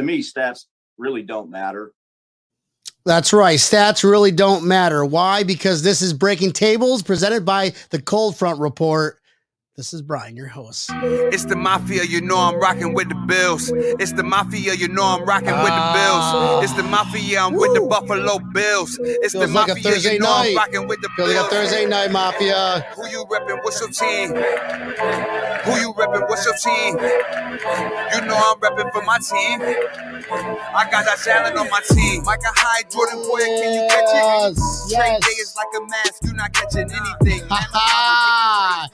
to me, stats really don't matter. That's right. Stats really don't matter. Why? Because this is Breaking Tables presented by the Cold Front Report. This is Brian, your host. It's the mafia, you know I'm rocking with the Bills. It's the mafia, you know I'm rocking with the Bills. Ah. It's the mafia, I'm with the Buffalo Bills. It's the Feels like a mafia, Thursday you know night. I'm rocking with the Feels like a Bills. Thursday night mafia. Who you reppin'? What's your team? Who you reppin'? What's your team? You know I'm reppin' for my team. I got that talent on my team. Micah Hyde, Jordan Poyer, can you catch it? Yes, Trade yes. day is like a mask, you're not catching anything. Ha ha!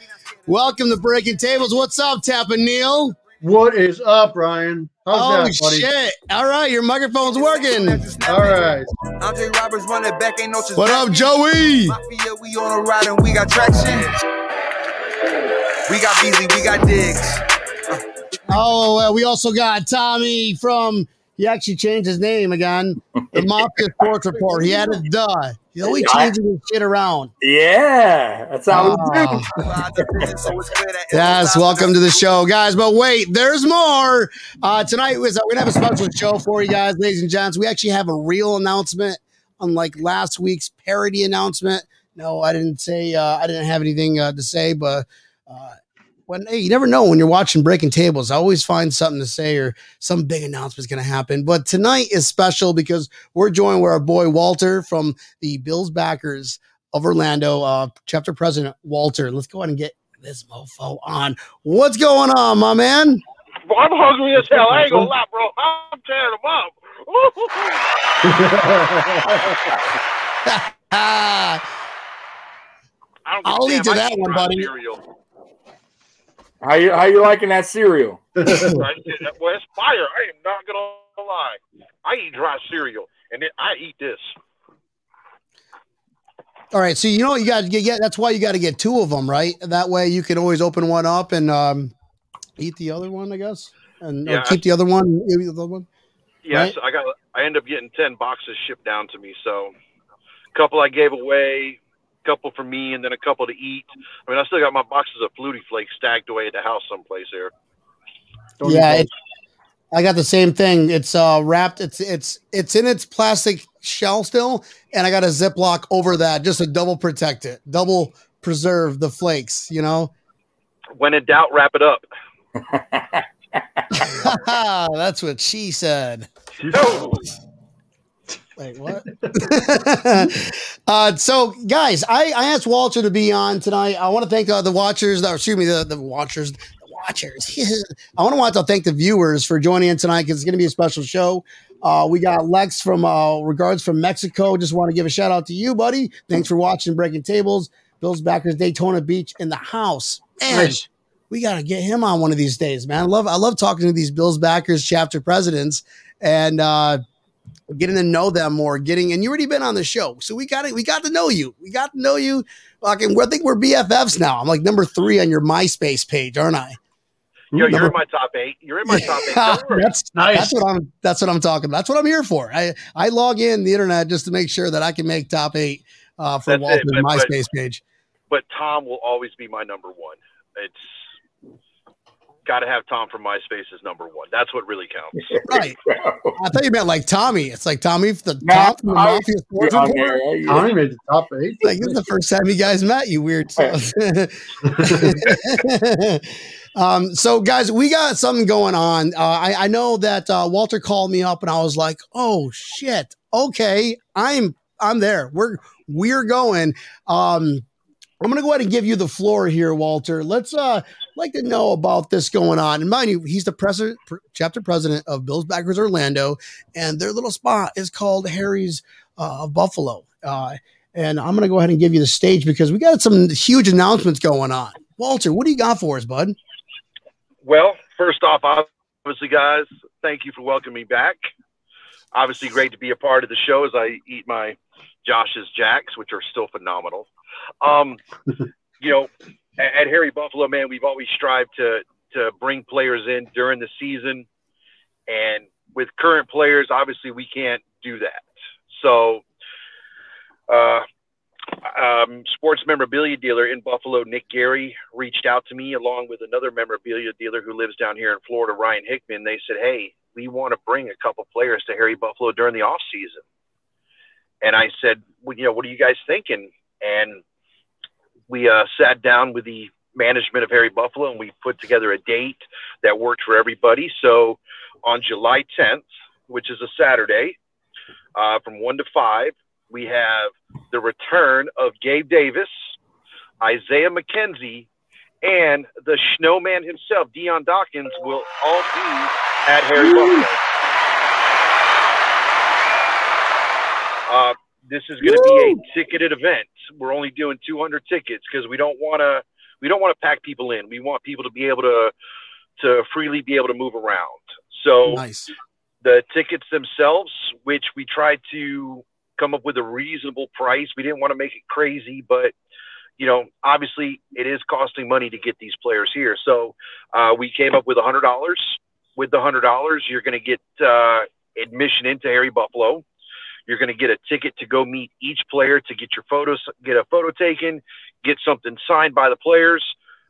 Welcome to Breaking Tables. What's up, Tampa Neil? What is up, Ryan? How's Oh that, buddy? shit! All right, your microphone's working. All right. Andre Roberts running back, ain't no What up, Joey? Mafia, we on a ride and we got traction. We got Beasley, we got Diggs. Oh, well, we also got Tommy from. He actually changed his name again. The Mafia Sports Report. He added duh. He's always changing his shit around. Yeah, that's how we do. Oh. Yes, welcome to the show, guys. But wait, there's more. Uh, tonight was we're gonna have a special show for you guys, ladies and gents. We actually have a real announcement, unlike last week's parody announcement. No, I didn't say uh, I didn't have anything uh, to say, but uh, when hey, you never know when you're watching Breaking Tables, I always find something to say or some big announcement's gonna happen. But tonight is special because we're joined with our boy Walter from the Bills backers of Orlando, uh, chapter president Walter. Let's go ahead and get this mofo on. What's going on, my man? I'm hungry as hell. I ain't gonna lie, bro. I'm tearing them up. I don't give a I'll lead to that one, buddy. Cereal. How you how you liking that cereal? I did that- well, it's fire. I am not gonna lie. I eat dry cereal, and then I eat this. all right, so you know what you got to get. That's why you got to get two of them, right? That way you can always open one up and um, eat the other one, I guess, and Yeah. keep the other one. eat the other one. Yes, I got. I end up getting ten boxes shipped down to me. So, a couple I gave away, a couple for me, and then a couple to eat. I mean, I still got my boxes of Flutie Flakes stacked away at the house someplace here. Don't yeah, it, I got the same thing. It's uh wrapped. It's it's it's in its plastic shell still, and I got a Ziploc over that just to double protect it, double preserve the flakes. You know. When in doubt, wrap it up. That's what she said. No. Wait, what? uh, so, guys, I, I asked Walter to be on tonight. I want to thank uh, the watchers, uh, excuse me, the, the watchers, the watchers. I want to want to thank the viewers for joining in tonight because it's going to be a special show. Uh, we got Lex from uh, Regards from Mexico. Just want to give a shout out to you, buddy. Thanks for watching Breaking Tables. Bills backers Daytona Beach in the house. Man, Nice. we got to get him on one of these days, man. I love I love talking to these Bills backers chapter presidents and uh getting to know them more, getting and you already been on the show. So we got it. we got to know you. We got to know you. Fucking I think we're BFFs now. I'm like number 3 on your MySpace page, aren't I? Yo, you're in my top eight. You're in my top eight. That's Nice. that's what I'm that's what I'm talking about. That's what I'm here for. I I log in the internet just to make sure that I can make top 8 uh for That's it, Walter's but- but- MySpace page. but Tom will always be my number one. It's got to have Tom from MySpace as number one. That's what really counts. Right. I thought you meant like Tommy. It's like Tommy the Nah, Tom from the I- Mafia Sports on Report. there, yeah. Tommy made the top eight. Like this is the first time you guys met, you weird. um, so guys, we got something going on. Uh, I, I know that uh, Walter called me up and I was like, oh shit. Okay, I'm I'm there. We're we're going. Um, I'm gonna go ahead and give you the floor here, Walter. Let's uh like to know about this going on. And mind you, he's the president, pr- chapter president of Bills Backers Orlando, and their little spot is called Harry's uh, of Buffalo. Uh, and I'm going to go ahead and give you the stage because we got some huge announcements going on. Walter, what do you got for us, bud? Well, first off, obviously, guys, thank you for welcoming me back. Obviously, great to be a part of the show as I eat my Josh's Jacks, which are still phenomenal. Um, you know, at, Harry Buffalo, man, we've always strived to to bring players in during the season, and with current players, obviously, we can't do that. So, uh, um, sports memorabilia dealer in Buffalo, Nick Gary, reached out to me along with another memorabilia dealer who lives down here in Florida, Ryan Hickman. They said, "Hey, we want to bring a couple players to Harry Buffalo during the off season. And I said, well, you know, what are you guys thinking? And we uh, sat down with the management of Harry Buffalo and we put together a date that worked for everybody. So on July 10th, which is a Saturday, uh, from one to five, we have the return of Gabe Davis, Isaiah McKenzie, and the snowman himself, Dion Dawkins, will all be at Harry Buffalo. Uh, this is going to be a ticketed event. We're only doing 200 tickets because we don't want to we don't want to pack people in. We want people to be able to to freely be able to move around. So Nice. the tickets themselves, which we tried to come up with a reasonable price. We didn't want to make it crazy, but you know, obviously it is costing money to get these players here. So uh, we came up with a hundred dollars. With the hundred dollars, you're going to get uh, admission into Harry Buffalo. You're going to get a ticket to go meet each player to get your photos, get a photo taken, get something signed by the players.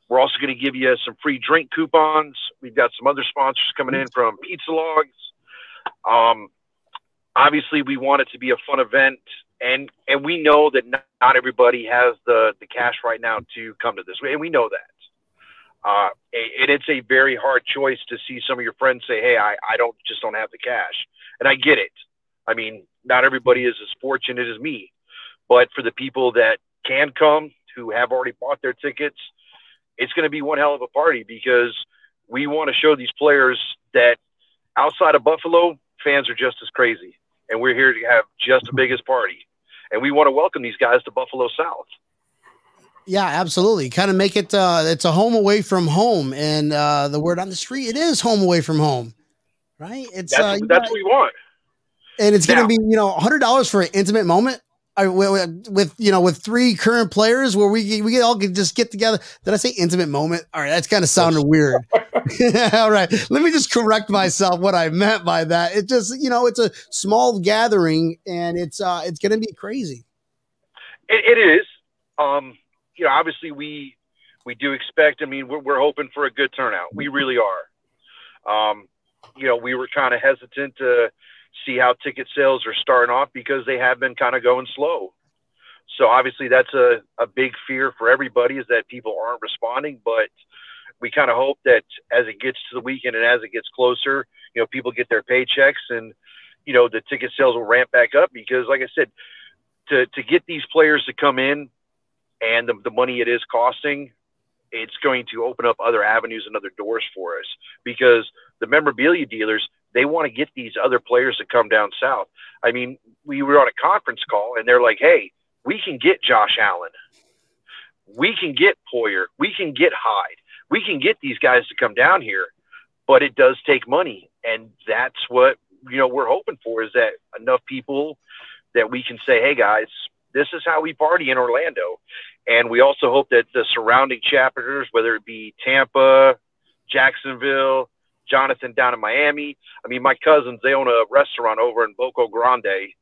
We're also going to give you some free drink coupons. We've got some other sponsors coming in from Pizza Logs. Um, obviously, we want it to be a fun event, and and we know that not, not everybody has the the cash right now to come to this, and we know that. Uh, and it's a very hard choice to see some of your friends say, "Hey, I, I don't just don't have the cash," and I get it. I mean, not everybody is as fortunate as me, but for the people that can come, who have already bought their tickets, it's going to be one hell of a party because we want to show these players that outside of Buffalo, fans are just as crazy, and we're here to have just the biggest party, and we want to welcome these guys to Buffalo South. Yeah, absolutely. Kind of make it uh it's a home away from home and uh the word on the street it is home away from home. Right? It's That's uh that's got- what we want. And it's going to be, you know, $100 for an intimate moment. I, with, with you know with three current players where we we all could just get together. Did I say intimate moment? All right, that's kind of sounded weird. all right, let me just correct myself what I meant by that. It just you know it's a small gathering and it's uh it's going to be crazy. It, it is. Um, you know, obviously we we do expect. I mean, we're, we're hoping for a good turnout. We really are. Um, you know, we were kind of hesitant to see how ticket sales are starting off because they have been kind of going slow. So obviously that's a, a big fear for everybody is that people aren't responding, but we kind of hope that as it gets to the weekend and as it gets closer, you know, people get their paychecks and, you know, the ticket sales will ramp back up because like I said, to, to get these players to come in and the, the money it is costing, it's going to open up other avenues and other doors for us because the memorabilia dealers, they want to get these other players to come down south. I mean, we were on a conference call and they're like, hey, we can get Josh Allen. We can get Poyer. We can get Hyde. We can get these guys to come down here, but it does take money. And that's what, you know, we're hoping for is that enough people that we can say, hey, guys, this is how we party in Orlando. And we also hope that the surrounding chapters, whether it be Tampa, Jacksonville, Jonathan down in Miami. I mean, my cousins, they own a restaurant over in Boca Grande.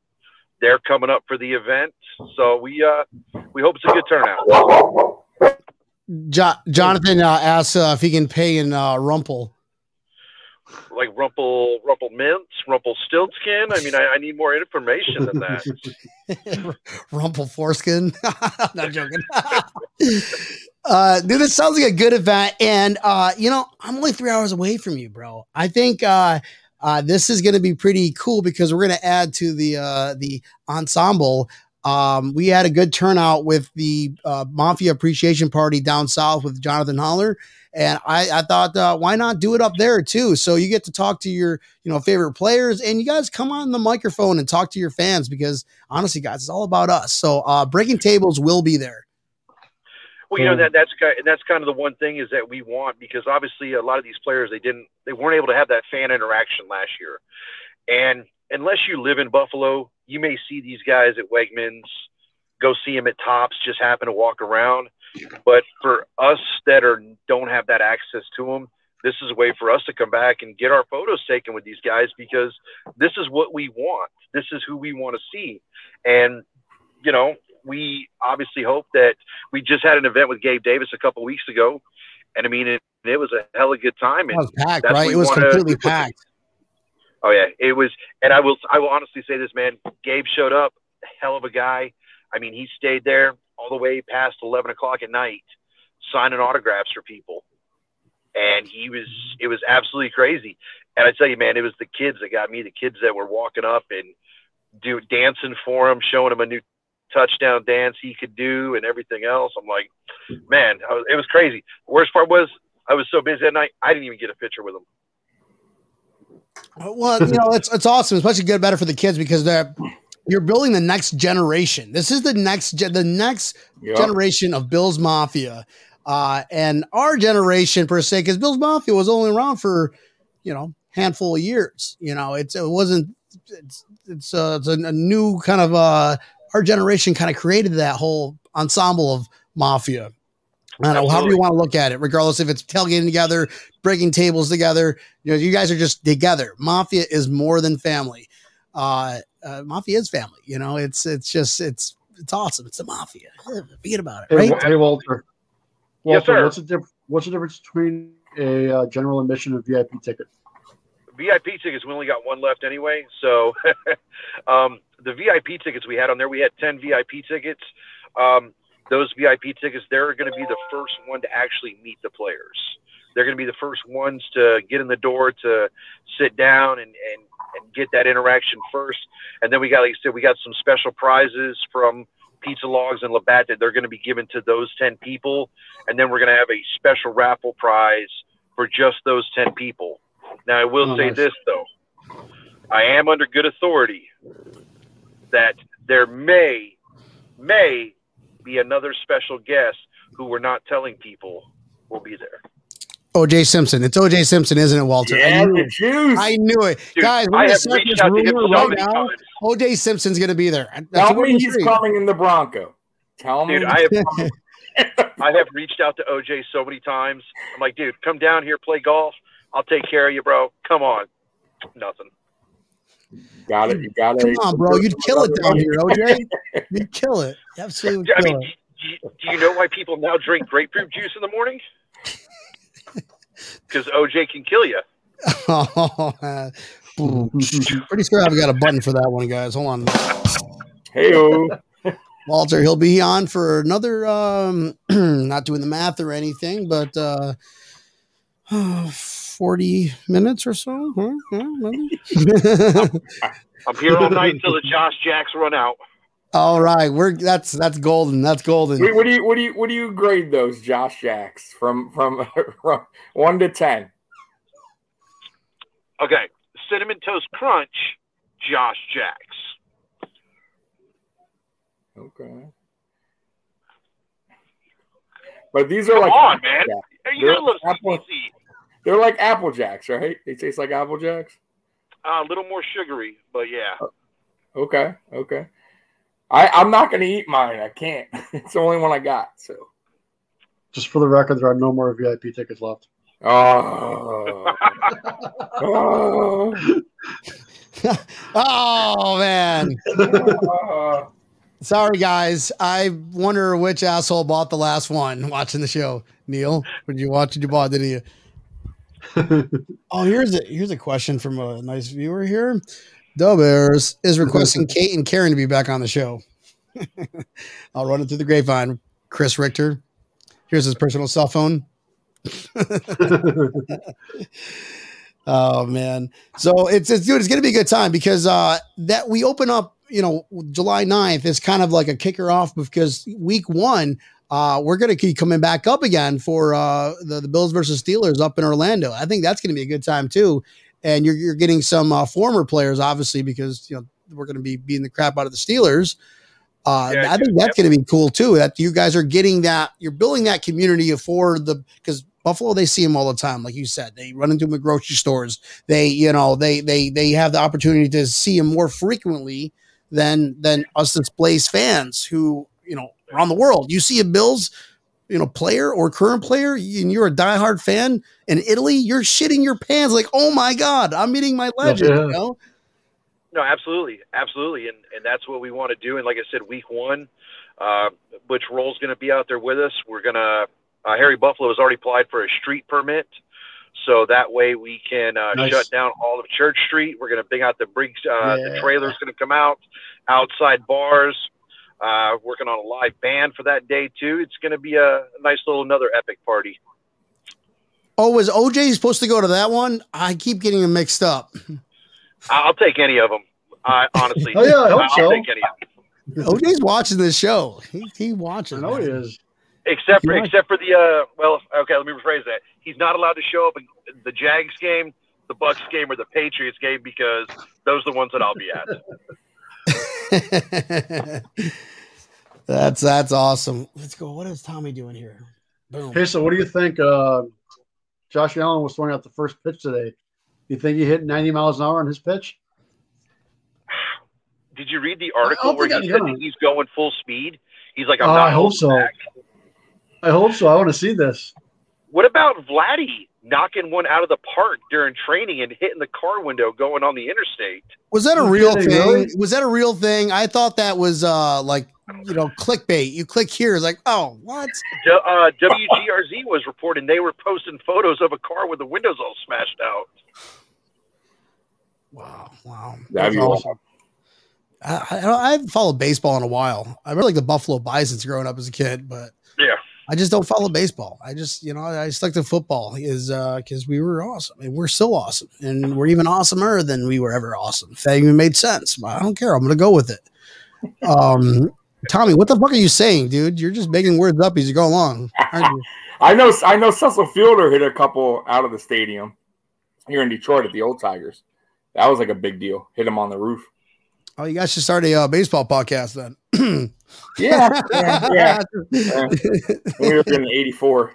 They're coming up for the event. So we uh we hope it's a good turnout. Jo- Jonathan uh, asks uh, if he can pay in uh, Rumple. Like Rumple Rumple Minze, Rumple Stiltskin. I mean, I, I need more information than that. Rumple foreskin. Not joking. uh, dude, this sounds like a good event. And, uh, you know, I'm only three hours away from you, bro. I think uh, uh, this is going to be pretty cool because we're going to add to the uh, the ensemble. Um, we had a good turnout with the uh, Mafia Appreciation Party down south with Jonathan Holler. And I, I thought, uh, why not do it up there too? So you get to talk to your, you know, favorite players, and you guys come on the microphone and talk to your fans because honestly, guys, it's all about us. So uh, breaking tables will be there. Well, you know that that's kind that's kind of the one thing is that we want because obviously a lot of these players they didn't they weren't able to have that fan interaction last year, and unless you live in Buffalo, you may see these guys at Wegmans, go see them at Tops, just happen to walk around. But for us that are don't have that access to them, this is a way for us to come back and get our photos taken with these guys because this is what we want. This is who we want to see, and you know we obviously hope that we just had an event with Gabe Davis a couple weeks ago, and I mean it, it was a hell of a good time. It was packed, right? It was wanna- completely we packed. Oh yeah, it was, and I will I will honestly say this, man. Gabe showed up, hell of a guy. I mean, he stayed there all the way past eleven o'clock at night, signing autographs for people, and he was it was absolutely crazy. And I tell you, man, it was the kids that got me. The kids that were walking up and do dancing for him, showing him a new touchdown dance he could do and everything else. I'm like, man, was, it was crazy. Worst part was I was so busy that night I didn't even get a picture with him. Well, you know, it's it's awesome, especially good better for the kids because they're you're building the next generation. This is the next gen, the next Yep. generation of Bills Mafia, uh, and our generation per se, because Bills Mafia was only around for you know handful of years. You know, it's it wasn't it's it's uh, it's a, a new kind of uh our generation kind of created that whole ensemble of mafia. I don't know, however you want to look at it, regardless if it's tailgating together, breaking tables together. You know, you guys are just together. Mafia is more than family. Uh, uh, mafia is family. You know, it's it's just it's it's awesome. It's the mafia. Forget about it, Hey, right? Wa- hey Walter. Yes, Walter, sir. what's the diff- What's the difference between a uh, general admission and VIP ticket? VIP tickets, we only got one left anyway. So um, the VIP tickets we had on there, we had 10 VIP tickets. Um, those VIP tickets, they're going to be the first one to actually meet the players. They're going to be the first ones to get in the door to sit down and, and, and get that interaction first. And then we got, like I said, we got some special prizes from Pizza Logs and Labatt that they're going to be given to those 10 people. And then we're going to have a special raffle prize for just those 10 people. Now, I will Oh, say nice. this, though. I am under good authority that there may, may be another special guest who we're not telling people will be there. OJ Simpson. It's OJ Simpson, isn't it, Walter? I, Yeah, knew the it. juice. I knew it. Dude, Guys, we're I gonna start this out to him rumor so right now. OJ Simpson's going to be there. That's Tell me he's saying. coming in the Bronco. Tell me. Dude, I have I have reached out to OJ so many times. I'm like, dude, come down here, play golf. I'll take care of you, bro. Come on. Nothing. Got it. You got it. Come on, bro. You'd kill it down here, OJ. You'd kill it. Absolutely I mean, it. do you, do you know why people now drink grapefruit juice in the morning? Because OJ can kill you. Oh, uh, pretty sure I've got a button for that one, guys. Hold on. Hey, Walter, he'll be on for another, um, not doing the math or anything, but uh, 40 minutes or so. Huh? Huh? I'm here all night until the Josh Jacks run out. All right. We're that's that's golden. That's golden. Wait, what do you what do you what do you grade those Josh Jacks from from, from one to ten? Okay. Cinnamon Toast Crunch, Josh Jacks. Okay. But these are Come like on, man. Yeah. Hey, You They're gotta love apple- CBC. They're like Apple Jacks, right? They taste like Apple Jacks. Uh, a little more sugary, but yeah. Okay, okay. I I'm not gonna eat mine. I can't. It's the only one I got. So. Just for the record, there are no more VIP tickets left. Oh. oh. oh man. Oh. Sorry, guys. I wonder which asshole bought the last one watching the show. Neil, did you watch? Did you bought? Didn't you? Oh, here's a here's a question from a nice viewer here. Bears is requesting Kate and Karen to be back on the show. I'll run it through the grapevine. Chris Richter. Here's his personal cell phone. Oh man. So it's it's dude, it's gonna be a good time because uh that we open up, you know, July 9th is kind of like a kicker off because week one, uh, we're gonna keep coming back up again for uh the, the Bills versus Steelers up in Orlando. I think that's gonna be a good time too. And you're you're getting some uh, former players, obviously, because you know we're gonna be beating the crap out of the Steelers. Uh, Yeah, I think that's going to be cool too. That you guys are getting that, you're building that community for the because Buffalo they see them all the time, like you said. They run into them at grocery stores. They, you know, they they they have the opportunity to see them more frequently than than us as Blaze fans who you know around the world. You see a Bills, you know, player or current player, and you're a diehard fan in Italy. You're shitting your pants like, oh my god, I'm meeting my legend. Yeah. You know, No, absolutely, absolutely, and and that's what we want to do. And like I said, week one, uh, Butch Roll's going to be out there with us. We're gonna uh, Harry Buffalo has already applied for a street permit, So that way we can uh, Nice. shut down all of Church Street. We're going to bring out the Briggs, uh, the Yeah. trailer's going to come out, outside bars. Uh, working on a live band for that day too. It's going to be a nice little another epic party. Oh, was OJ supposed to go to that one? I keep getting them mixed up. I'll take any of them. I honestly, Oh, yeah, I hope I'll so. take any of them. OJ's watching this show. He, he I watches. know he is. Except for except for the uh, well, okay, let me rephrase that. He's not allowed to show up in the Jags game, the Bucs game, or the Patriots game because those are the ones that I'll be at. that's that's awesome. Let's go. What is Tommy doing here? Boom. Hey, so what do you think? Uh, Josh Allen was throwing out the first pitch today. You think he hit 90 miles an hour on his pitch? Did you read the article where he said that he's going full speed? He's like, I'm Oh, not I hope so. back. I hope so. I want to see this. What about Vladdy knocking one out of the park during training and hitting the car window going on the interstate? Was that a real thing? really? Was that a real thing? I thought that was uh like you know clickbait. You click here, like oh what? D- uh, WGRZ was reporting they were posting photos of a car with the windows all smashed out. Wow, wow. That'd be That's awesome. I, I, I haven't followed baseball in a while. I remember like the Buffalo Bisons growing up as a kid, but Yeah. I just don't follow baseball. I just, you know, I stuck to football is uh because we were awesome and we're still awesome and we're even awesomer than we were ever awesome. If that even made sense, I don't care. I'm gonna go with it. Um, Tommy, what the fuck are you saying, dude? You're just making words up as you go along. aren't you? I know. I know. Cecil Fielder hit a couple out of the stadium here in Detroit at the Old Tigers. That was like a big deal. Hit him on the roof. Oh, you guys should start a uh, baseball podcast then. Yeah, yeah, yeah. Yeah. we were in '84.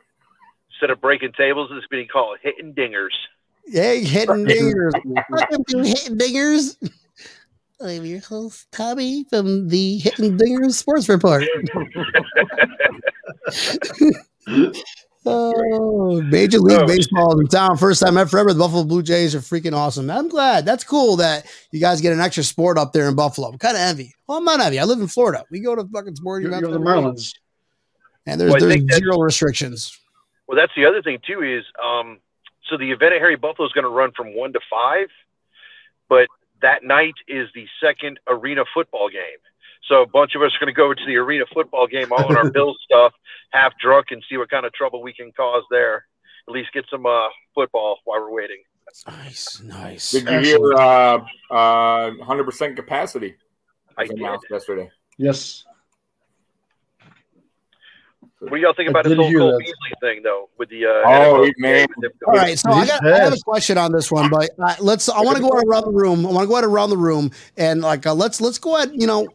Instead of breaking tables, it's being called hitting dingers. Hey, hitting dingers. Welcome to Hitting Dingers. I'm your host, Tommy, from the Hitting Dingers Sports Report. oh, Major League Oh, Baseball is in town. First time ever. The Buffalo Blue Jays are freaking awesome. I'm glad. That's cool that you guys get an extra sport up there in Buffalo. I'm kind of envy. Well, I'm not envy. I live in Florida. We go to fucking sporting You're, events you're the Marlins. and there's Well, there's zero restrictions. Well, that's the other thing too is um, so the event at Harry Buffalo is going to run from one to five, but that night is the second arena football game. So a bunch of us are going to go to the arena football game, all in our Bills stuff, half drunk, and see what kind of trouble we can cause there. At least get some uh, football while we're waiting. Nice, nice. Did you hear uh, uh, 100% capacity? I did. announced yesterday. Yes. What do y'all think about this whole Cole. Beasley thing, though? With the uh, Oh, NFL man. All right, so I got I have a question on this one, but uh, let's. I want to go around the room. I want to go around the room and like uh, let's let's go ahead. You know,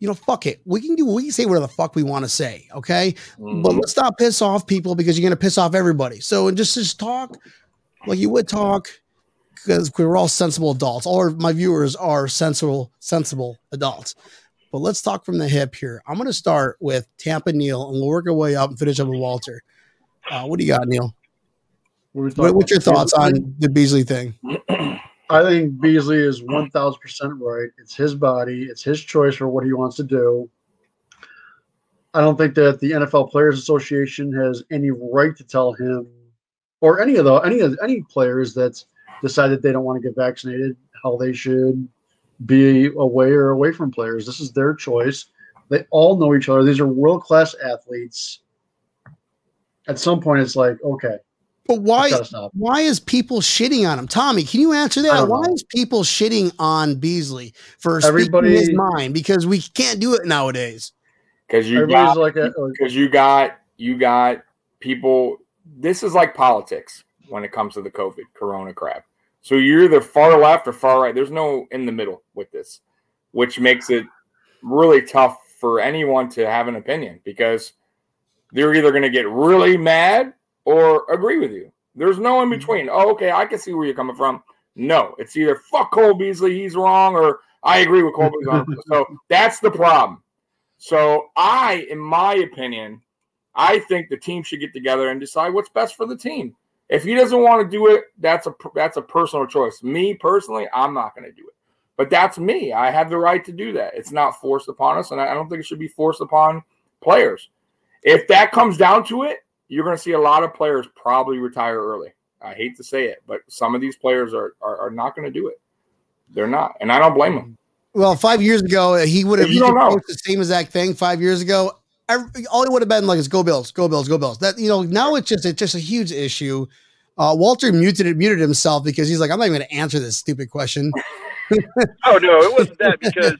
you know, fuck it. We can do. We can say whatever the fuck we want to say. Okay, Mm-hmm. but let's not piss off people because you're gonna piss off everybody. So and just just talk like you would talk because we're all sensible adults. All of my viewers are sensible sensible adults. But let's talk from the hip here. I'm gonna start with Tampa Neil and we'll work our way up and finish up with Walter. Uh, what do you got, Neil? What, What, what's your thoughts on the Beasley thing? I think Beasley is 1000% right. It's his body, it's his choice for what he wants to do. I don't think that the NFL Players Association has any right to tell him or any of the any of any players that decide that they don't want to get vaccinated how they should be away or away from players. This is their choice. They all know each other. These are world-class athletes. At some point it's like, okay, But why why is people shitting on him? Tommy, can you answer that? Why know. is people shitting on Beasley for Everybody- speaking his mind? Because we can't do it nowadays. Because you Everybody's got like, like because you got you got people this is like politics when it comes to the covid corona crap so you're either far left or far right there's no in the middle with this which makes it really tough for anyone to have an opinion because they're either going to get really mad or agree with you there's no in mm-hmm. between oh okay i can see where you're coming from no it's either fuck cole beasley he's wrong or i agree with cole beasley so that's the problem so I, in my opinion, I think the team should get together and decide what's best for the team. If he doesn't want to do it, that's a that's a personal choice. Me personally, I'm not going to do it. But that's me. I have the right to do that. It's not forced upon us, and I I don't think it should be forced upon players. If that comes down to it, you're going to see a lot of players probably retire early I hate to say it, but some of these players are are, are not going to do it. They're not, and I don't blame them. Well, five years ago, he would have You don't know. the same exact thing. Five years ago, every, all it would have been like is "Go Bills, Go Bills, Go Bills." That you know, now it's just it's just a huge issue. Uh, Walter muted muted himself because he's like, "I'm not even going to answer this stupid question." Oh no, it wasn't that because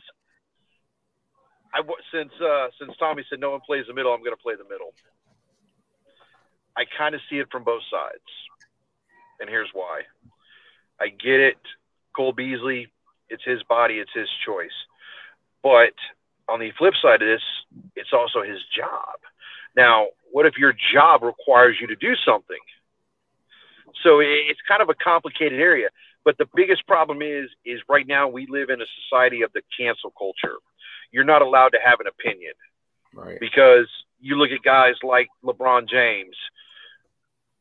I wa- since uh, since Tommy said no one plays the middle, I'm going to play the middle. I kind of see it from both sides, and here's why. I get it, Cole Beasley. It's his body, it's his choice. But on the flip side of this, it's also his job. Now, what if your job requires you to do something? So it's kind of a complicated area. But the biggest problem is, is right now we live in a society of the cancel culture. You're not allowed to have an opinion Right. because you look at guys like LeBron James.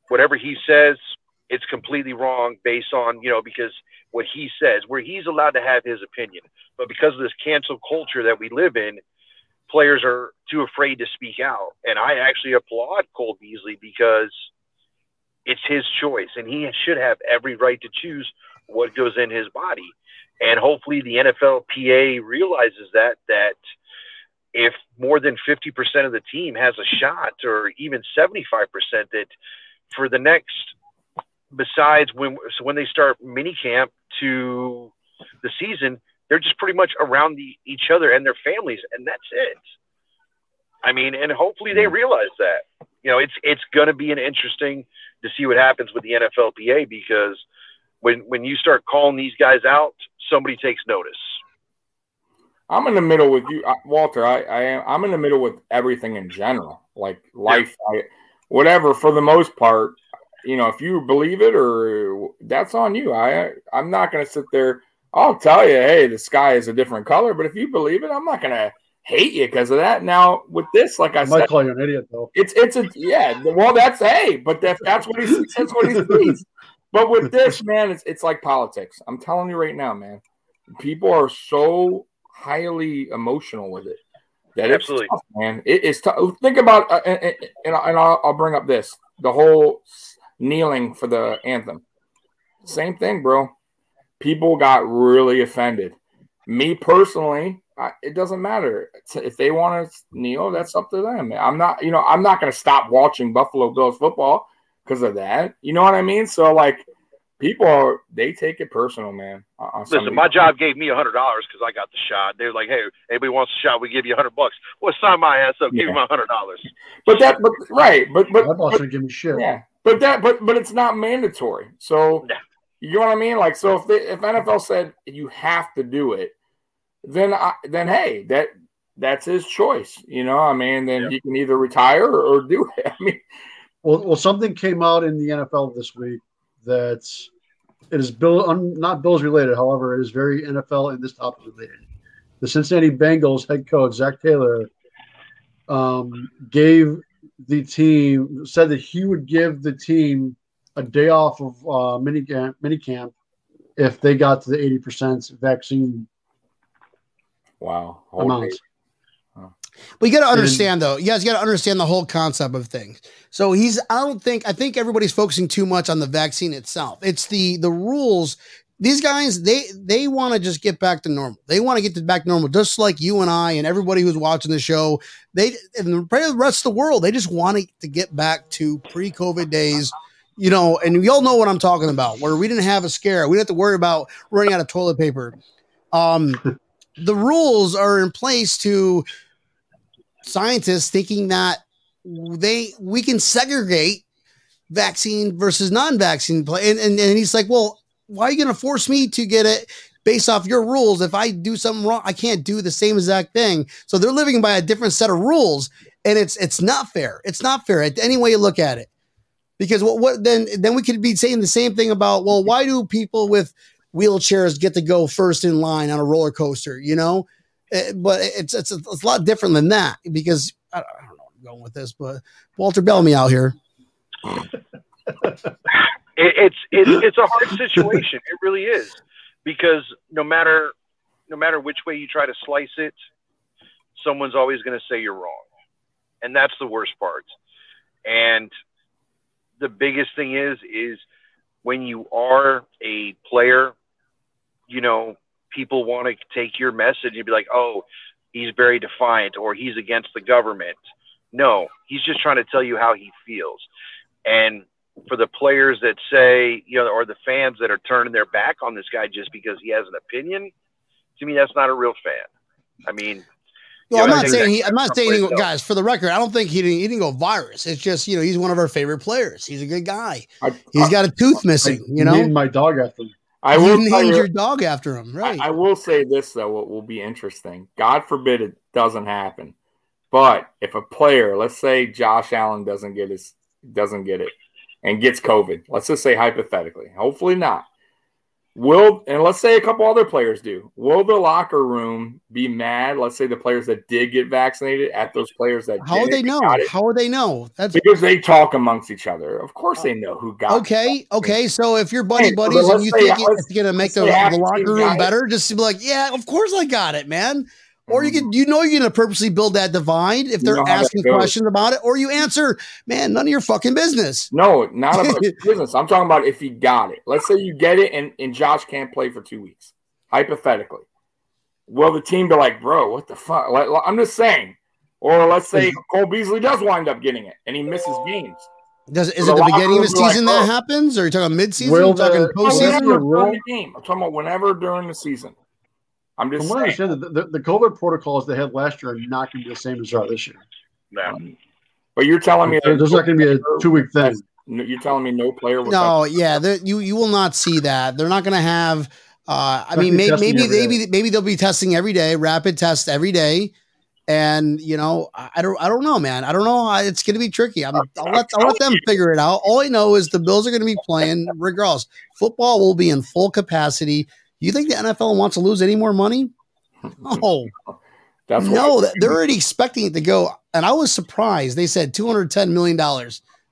Whatever he says, it's completely wrong based on you know because what he says, where he's allowed to have his opinion, but because of this cancel culture that we live in, players are too afraid to speak out. And I actually applaud Cole Beasley because it's his choice, and he should have every right to choose what goes in his body. And hopefully, the NFLPA realizes that that if more than 50% of the team has a shot, or even 75%, that for the next, besides when so when they start mini camp to the season, they're just pretty much around the, each other and their families, and that's it. I mean, and hopefully they realize that. You know, it's it's going to be an interesting to see what happens with the NFLPA because when when you start calling these guys out, somebody takes notice. I'm in the middle with you, uh, Walter. I, I am. I'm in the middle with everything in general, like life, I, whatever. For the most part, you know, if you believe it or that's on you. I I'm not going to sit there. I'll tell you, hey, the sky is a different color. But if you believe it, I'm not going to hate you because of that. Now with this, like I I might said, call you an idiot though. it's it's a yeah. Well, that's hey, but that, that's what he. That's what he sees. But with this, man, it's it's like politics. I'm telling you right now, man. People are so highly emotional with it that Absolutely. tough, man. It is tough. Think about uh, and, and- and I'll, I'll bring up this: the whole kneeling for the anthem. Same thing, bro. People got really offended. Me personally, I, it doesn't matter if they want to kneel. That's up to them. I'm not, you know, I'm not going to stop watching Buffalo Bills football because of that. You know what I mean? So like, people are they take it personal, man. on- on Listen, my these- job gave me a hundred dollars because I got the shot. They're like, "Hey, anybody wants a shot? We give you a hundred bucks." Well, sign my ass up. Give me my hundred dollars. but that, but right, but but, My boss but didn't give me shit. yeah, but that, but but it's not mandatory. So Yeah. you know what I mean? Like, so if they, if NFL said you have to do it, then I, then hey, that that's his choice. You know, I mean, then Yeah. he can either retire or, or do it. I mean, Well, well, something came out in the NFL this week that's it is bill un, not Bills related. However, it is very NFL and this topic related. The Cincinnati Bengals head coach Zac Taylor um, gave the team said that he would give the team a day off of uh, mini camp, mini camp if they got to the eighty percent vaccine wow, amount. But you got to And- understand, though. You guys got to understand the whole concept of things. So he's. I don't think. I think everybody's focusing too much on the vaccine itself. It's the the rules. These guys, they they want to just get back to normal. They want to get to back to normal, just like you and I and everybody who's watching the show. They and the rest of the world, they just want to get back to pre-COVID days. You know, and we all know what I'm talking about, where we didn't have a scare. We didn't have to worry about running out of toilet paper. Um, the rules are in place to scientists thinking that they we can segregate vaccine versus non-vaccine play. And, and, and he's like well why are you going to force me to get it based off your rules? If i do something wrong i can't do the same exact thing. So they're living by a different set of rules and it's it's not fair. It's not fair. Any way you look at it. Because what, what then then we could be saying the same thing about well why do people with wheelchairs get to go first in line on a roller coaster you know uh, but it's, it's it's a lot different than that because I don't, I don't know I'm going with this, but Walter Bellamy out here. It, it's it's it's a hard situation. It really is because no matter no matter which way you try to slice it, someone's always going to say you're wrong, and that's the worst part. And the biggest thing is is when you are a player, you know, people want to take your message and be like, oh, he's very defiant or he's against the government. No, he's just trying to tell you how he feels. And for the players that say, you know, or the fans that are turning their back on this guy just because he has an opinion, to me, that's not a real fan. I mean, Well, I'm not saying he. I'm not saying, he, guys. For the record, I don't think he didn't. He didn't go virus. It's just you know he's one of our favorite players. He's a good guy. I, He's got a tooth missing. You know, named my dog after him. I you will named you, your dog after him, right? I, I will say this though, what will be interesting. God forbid it doesn't happen. But if a player, let's say Josh Allen doesn't get his doesn't get it and gets COVID, let's just say hypothetically, hopefully not. Will and let's say a couple other players do. Will the locker room be mad? Let's say the players that did get vaccinated at those players that How they know? How would they know? That's Because they talk amongst each other. Of course, they oh. know who got it. okay. Okay, so if you're buddy buddies and you say- think it's gonna make the, let's say half the locker room it. better, just be like, yeah, of course I got it, man. Or you Mhm. can, you know, you're gonna purposely build that divide if they're know asking questions about it, or you answer, man, none of your fucking business. No, not about business. I'm talking about if he got it. Let's say you get it and, and Josh can't play for two weeks, hypothetically. Will the team be like, bro, what the fuck? Like, I'm just saying. Or let's say Cole Beasley does wind up getting it and he misses games. Does is it the beginning of the room be like, season that "Oh." happens, or are you talking mid season? Will you talking the- Postseason? postseason? whenever rule? during the game. I'm talking about whenever during the season. I'm From just what I understand, the, the, the COVID protocols they had last year are not going to be the same as they are this year. no. But you're telling me There's not going to be a two week thing. You're telling me no player will No, yeah, you you will not see that. They're not going to have. Uh, I mean, be maybe maybe every maybe maybe they'll be testing every day, rapid test every day, and you know, I I don't I don't know, man. I don't know. I- It's going to be tricky. I'm, I'll let I'll let them figure it out. All I know is the Bills are going to be playing regardless. Football will be in full capacity. You think the NFL wants to lose any more money? No. That's no, that- they're already expecting it to go. And I was surprised. They said $210 million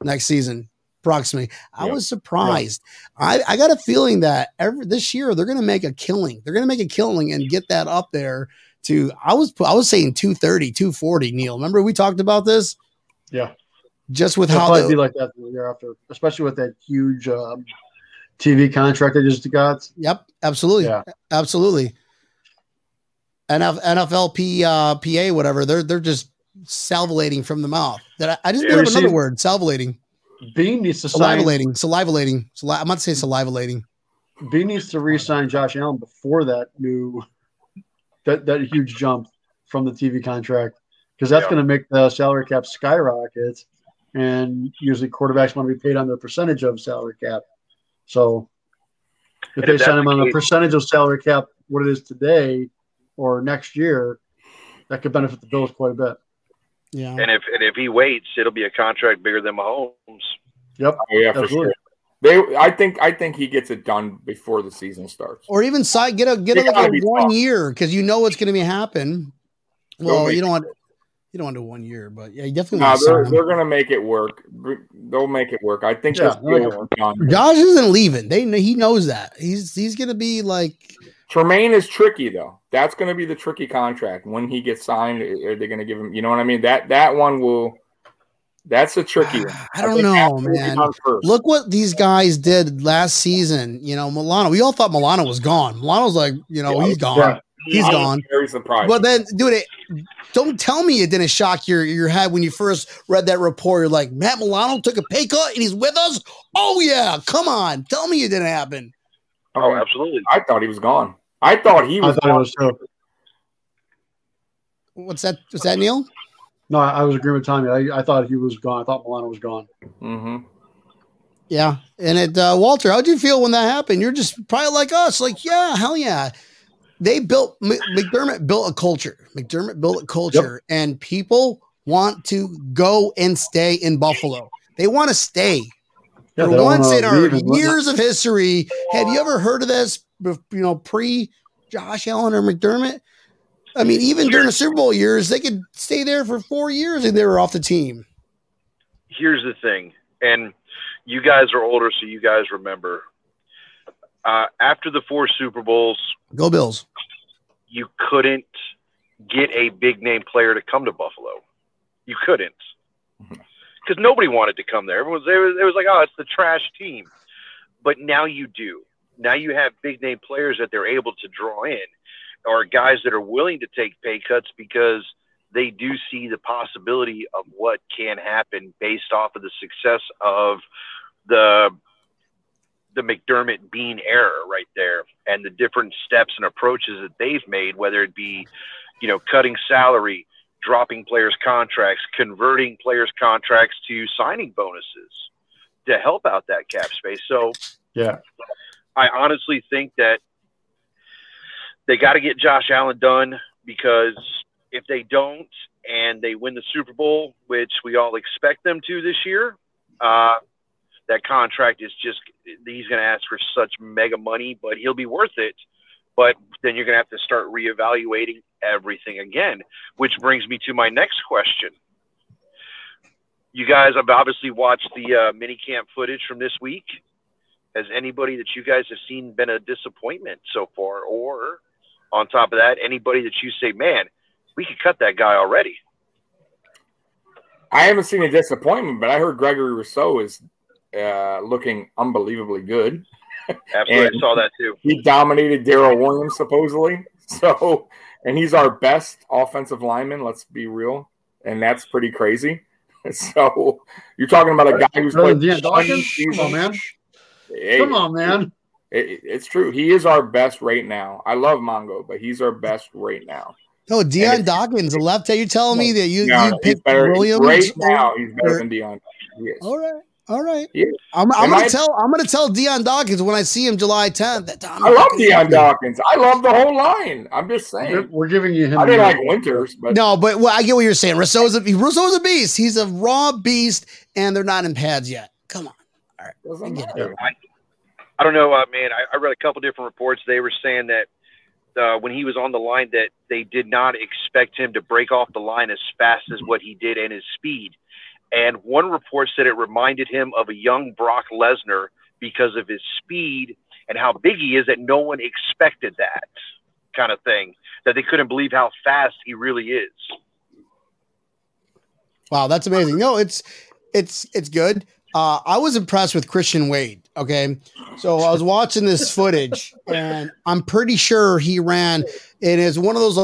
next season, approximately. I Yep. was surprised. I, I got a feeling that every this year they're going to make a killing. They're going to make a killing and get that up there to, I was, I was saying 230, 240, Neil. Remember we talked about this? Yeah. Just with It'll how probably the, be like that the year after, especially with that huge um, TV contract they just got. Yep, absolutely, Yeah. absolutely. NF, NFLP, uh, PA, whatever. They're they're just salivating from the mouth. That I, I just Yeah, made up another word. Salivating, Beane needs to sign. salivalating, salivalating. Sali- I'm not to say salivalating. Beane needs to re-sign Josh Allen before that new that that huge jump from the TV contract because that's Yeah. going to make the salary cap skyrocket, and usually quarterbacks want to be paid on their percentage of salary cap. So if And they if sign him on a percentage of salary cap, what it is today or next year, that could benefit the Bills quite a bit. Yeah. And if and if he waits, it'll be a contract bigger than Mahomes. Yep. Oh, yeah, for sure. They, I think, I think he gets it done before the season starts. Or even side get a get a, like a one tough. year because you know what's going to be happen. Well, you it don't want you don't want to do one year, but yeah, you definitely No, they're, they're going to make it work. They'll make it work. I think Yeah, this they'll make deal it is done. Josh isn't leaving. They he knows that. He's he's going to be like Tremaine is tricky though. That's going to be the tricky contract when he gets signed. Are they going to give him? You know what I mean? That that one will. That's a tricky one. I don't think know, that will be man. Look what these guys did last season. You know, Milano. We all thought Milano was gone. Milano's like, you know, Yeah, he's gone. yeah. He's I'm gone. Very surprised. But then, dude, it, don't tell me it didn't shock your your head when you first read that report. You're like, Matt Milano took a pay cut and he's with us. Oh yeah, come on, tell me it didn't happen. Oh, absolutely. I thought he was gone. I thought he I was. thought it was too. What's that? Was that Neil? No, I I was agreeing with Tommy. I, I thought he was gone. I thought Milano was gone. Mm-hmm. Yeah. And it, uh, Walter, how'd you feel when that happened? You're just probably like us, like, yeah, hell yeah. They built McDermott built a culture. McDermott built a culture, and people want to go and stay in Buffalo. They want to stay. Yeah, For once in our leave and whatnot. years of history, have you ever heard of this? You know, pre Josh Allen or McDermott. I mean, even during the Super Bowl years, they could stay there for four years and they were off the team. here's the thing, and you guys are older, so you guys remember. Uh, after the four Super Bowls, Go Bills. you couldn't get a big name player to come to Buffalo. You couldn't because nobody wanted to come there. Everyone was, it was it was like, oh, it's the trash team. but now you do. Now you have big name players that they're able to draw in, or guys that are willing to take pay cuts because they do see the possibility of what can happen based off of the success of the the McDermott Beane era right there and the different steps and approaches that they've made, whether it be, you know, cutting salary, dropping players' contracts, converting players' contracts to signing bonuses to help out that cap space. So Yeah. I honestly think that they got to get Josh Allen done because if they don't and they win the Super Bowl, which we all expect them to this year, uh, that contract is just he's going to ask for such mega money, but he'll be worth it. But then you're going to have to start reevaluating everything again, which brings me to my next question. You guys have obviously watched the uh, mini camp footage from this week. Has anybody that you guys have seen been a disappointment so far? Or on top of that, anybody that you say, man, we could cut that guy already? I haven't seen a disappointment, but I heard Gregory Rousseau is uh, looking unbelievably good. Absolutely, I saw that too. He dominated Daryl Williams supposedly. So, and he's our best offensive lineman. Let's be real, and that's pretty crazy. So, you're talking about a guy who's Better played than 20 Dawkins? Come on, man. Hey, Come on, man. it- it's true. He is our best right now. I love Mongo, but he's our best right now. No, Dion And- Dawkins, the left. You're telling me that you, No, you he's picked better Williams? right now. He's better or- than Dion. He is. All right. All right. Yeah. I'm, I'm gonna I- tell I'm gonna tell Dion Dawkins when I see him July 10th that Tom I love Dion Dawkins. I love the whole line. I'm just We're, saying. we're giving you him. I didn't like Winters, but No, but well, I get what you're saying. Rousseau's a Rousseau's a beast. He's a raw beast, and they're not in pads yet. Come on. doesn't I get it. I don't know, uh, man. I, I read a couple different reports. They were saying that uh, when he was on the line, that they did not expect him to break off the line as fast as what he did and his speed. And one report said it reminded him of a young Brock Lesnar because of his speed and how big he is. That no one expected that kind of thing. That they couldn't believe how fast he really is. Wow, that's amazing. No, it's it's it's good. Uh, I was impressed with Christian Wade. Okay, so I was watching this footage, and I'm pretty sure he ran. It is one of those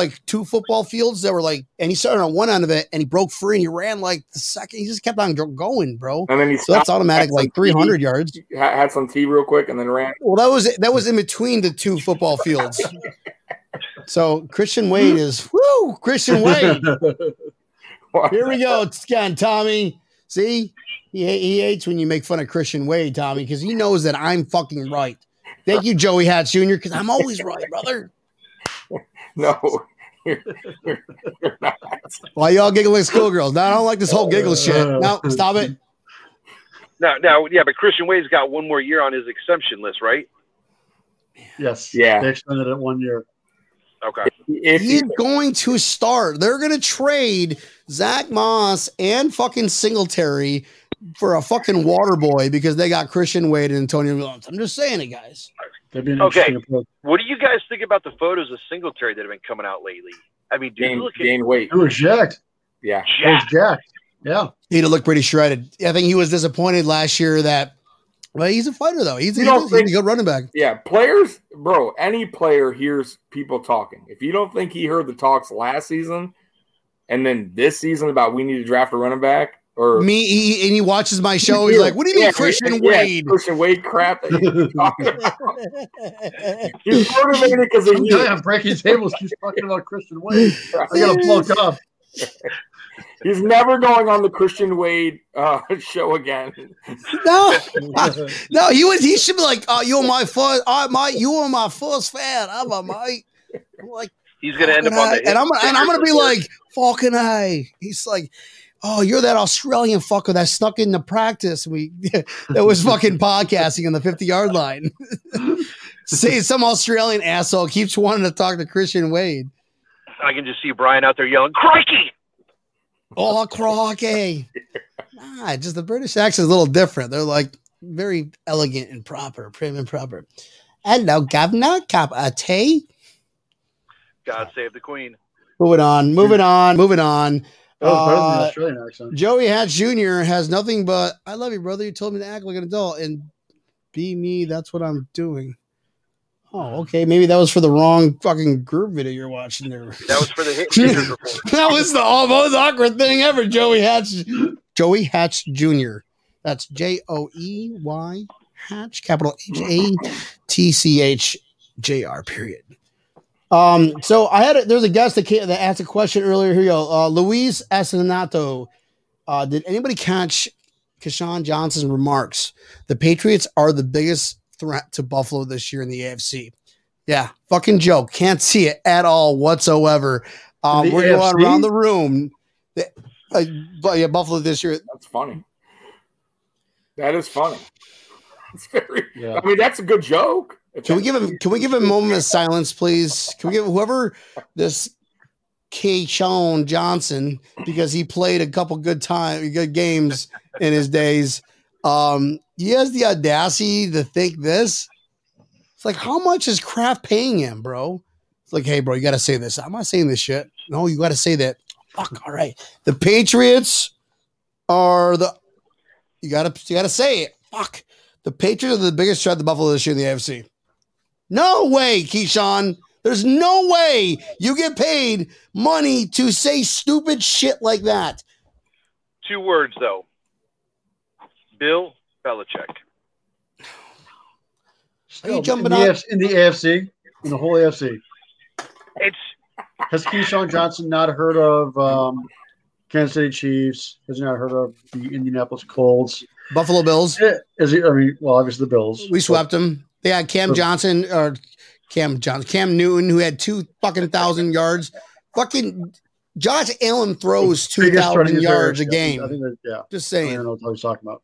like two football fields that were like, and he started on one end of it, and he broke free, and he ran like the second. He just kept on going, bro. And then he So that's automatic, like 300 tea, yards. Had some tea real quick, and then ran. Well, that was that was in between the two football fields. So Christian Wade is whoo, Christian Wade. Here we go again, Tommy. See, he, he hates when you make fun of Christian Wade, Tommy, because he knows that I'm fucking right. Thank you, Joey Hatch Jr., because I'm always right, brother. No, you're, you're- you're not. Why y'all giggling like schoolgirls? No, I don't like this whole giggle shit. Uh, no, stop it. Now, now, yeah, but Christian Wade's got one more year on his exemption list, right? yes. Yeah. They extended it one year. Okay. If He's he, going to start. They're going to trade Zack Moss and fucking Singletary for a fucking water boy because they got Christian Wade and Antonio Williams. I'm just saying it, guys. That'd be an Okay. interesting approach. What do you guys think about the photos of Singletary that have been coming out lately? I mean, dude, gain, look at gain weight. It was jacked. Yeah. It was Jack. jacked. Yeah. He'd have looked pretty shredded. I think he was disappointed last year that. Well, he's a fighter though. He's, he's, don't he's think- a good running back. Yeah, players, bro. Any player hears people talking. If you don't think he heard the talks last season, and then this season about we need to draft a running back, or Me, he, and he watches my show. He's like, "What do you mean, Yeah, Christian yeah, Wade?" Christian Wade crap. That you're talking about. He's motivated because of Some you. guy on breaking tables He's talking about Christian Wade. I gotta plug up. He's never going on the Christian Wade uh, show again. no, no, he was. He should be like, "Oh, you're my first. Oh, mate, you were my first fan. I'm a mate." I'm like, He's going to end up fucking on the and I'm and I'm gonna be report. like, "Fucking a." He's like, "Oh, you're that Australian fucker that snuck into practice. We that was fucking podcasting on the 50 yard line." See, some Australian asshole keeps wanting to talk to Christian Wade. I can just see Brian out there yelling, "Crikey!" Oh, crocky. nah, just the British accent is a little different. They're like very elegant and proper, prim and proper. Hello, governor. Cup of tea. God save the Queen. Moving on, moving on, moving on. That was better than Uh, Australian accent. Joey Hatch Jr. has nothing but "I love you, brother." You told me to act like an adult and be me. That's what I'm doing. Oh, okay. Maybe that was for the wrong fucking group video you're watching there. That was for the hit that was the all- most awkward thing ever. Joey Hatch, Joey Hatch Jr. That's J O E Y Hatch, capital H A T C H J R. Period. Um. So I had a, there's a guest that came, that asked a question earlier. Here you go. Uh, Luis Asinato. Uh, did anybody catch Keyshawn Johnson's remarks? The Patriots are the biggest threat to Buffalo this year in the AFC. Yeah, fucking joke. Can't see it at all whatsoever. Um, we're going around the room. The, uh, but yeah, Buffalo this year. That's funny. That is funny. It's very. Yeah. I mean, that's a good joke. If Can we give him? Can we give him a moment of silence, please? Can we give whoever this Keyshawn Johnson because he played a couple good time, good games in his days. Um, he has the audacity to think this. It's like, how much is Kraft paying him, bro? It's like, hey, bro, you got to say this. I'm not saying this shit. No, you got to say that. Fuck. All right. The Patriots are the. You got to. You got to say it. Fuck. The Patriots are the biggest threat to Buffalo this year in the AFC. No way, Keyshawn. There's no way you get paid money to say stupid shit like that. Two words though. Bill Belichick. Still, jumping in the, on- AFC, in the AFC, in the whole AFC, It's has Keyshawn Johnson not heard of um, Kansas City Chiefs? Has he not heard of the Indianapolis Colts? Buffalo Bills. Is he? I mean, well, obviously the Bills. We swept them. They had Cam Johnson or Cam Johnson, Cam Newton, who had two fucking thousand yards. Fucking Josh Allen throws two Biggest threat thousand in yards a his area. I game. think that, yeah. Just I don't saying. know what he's talking about.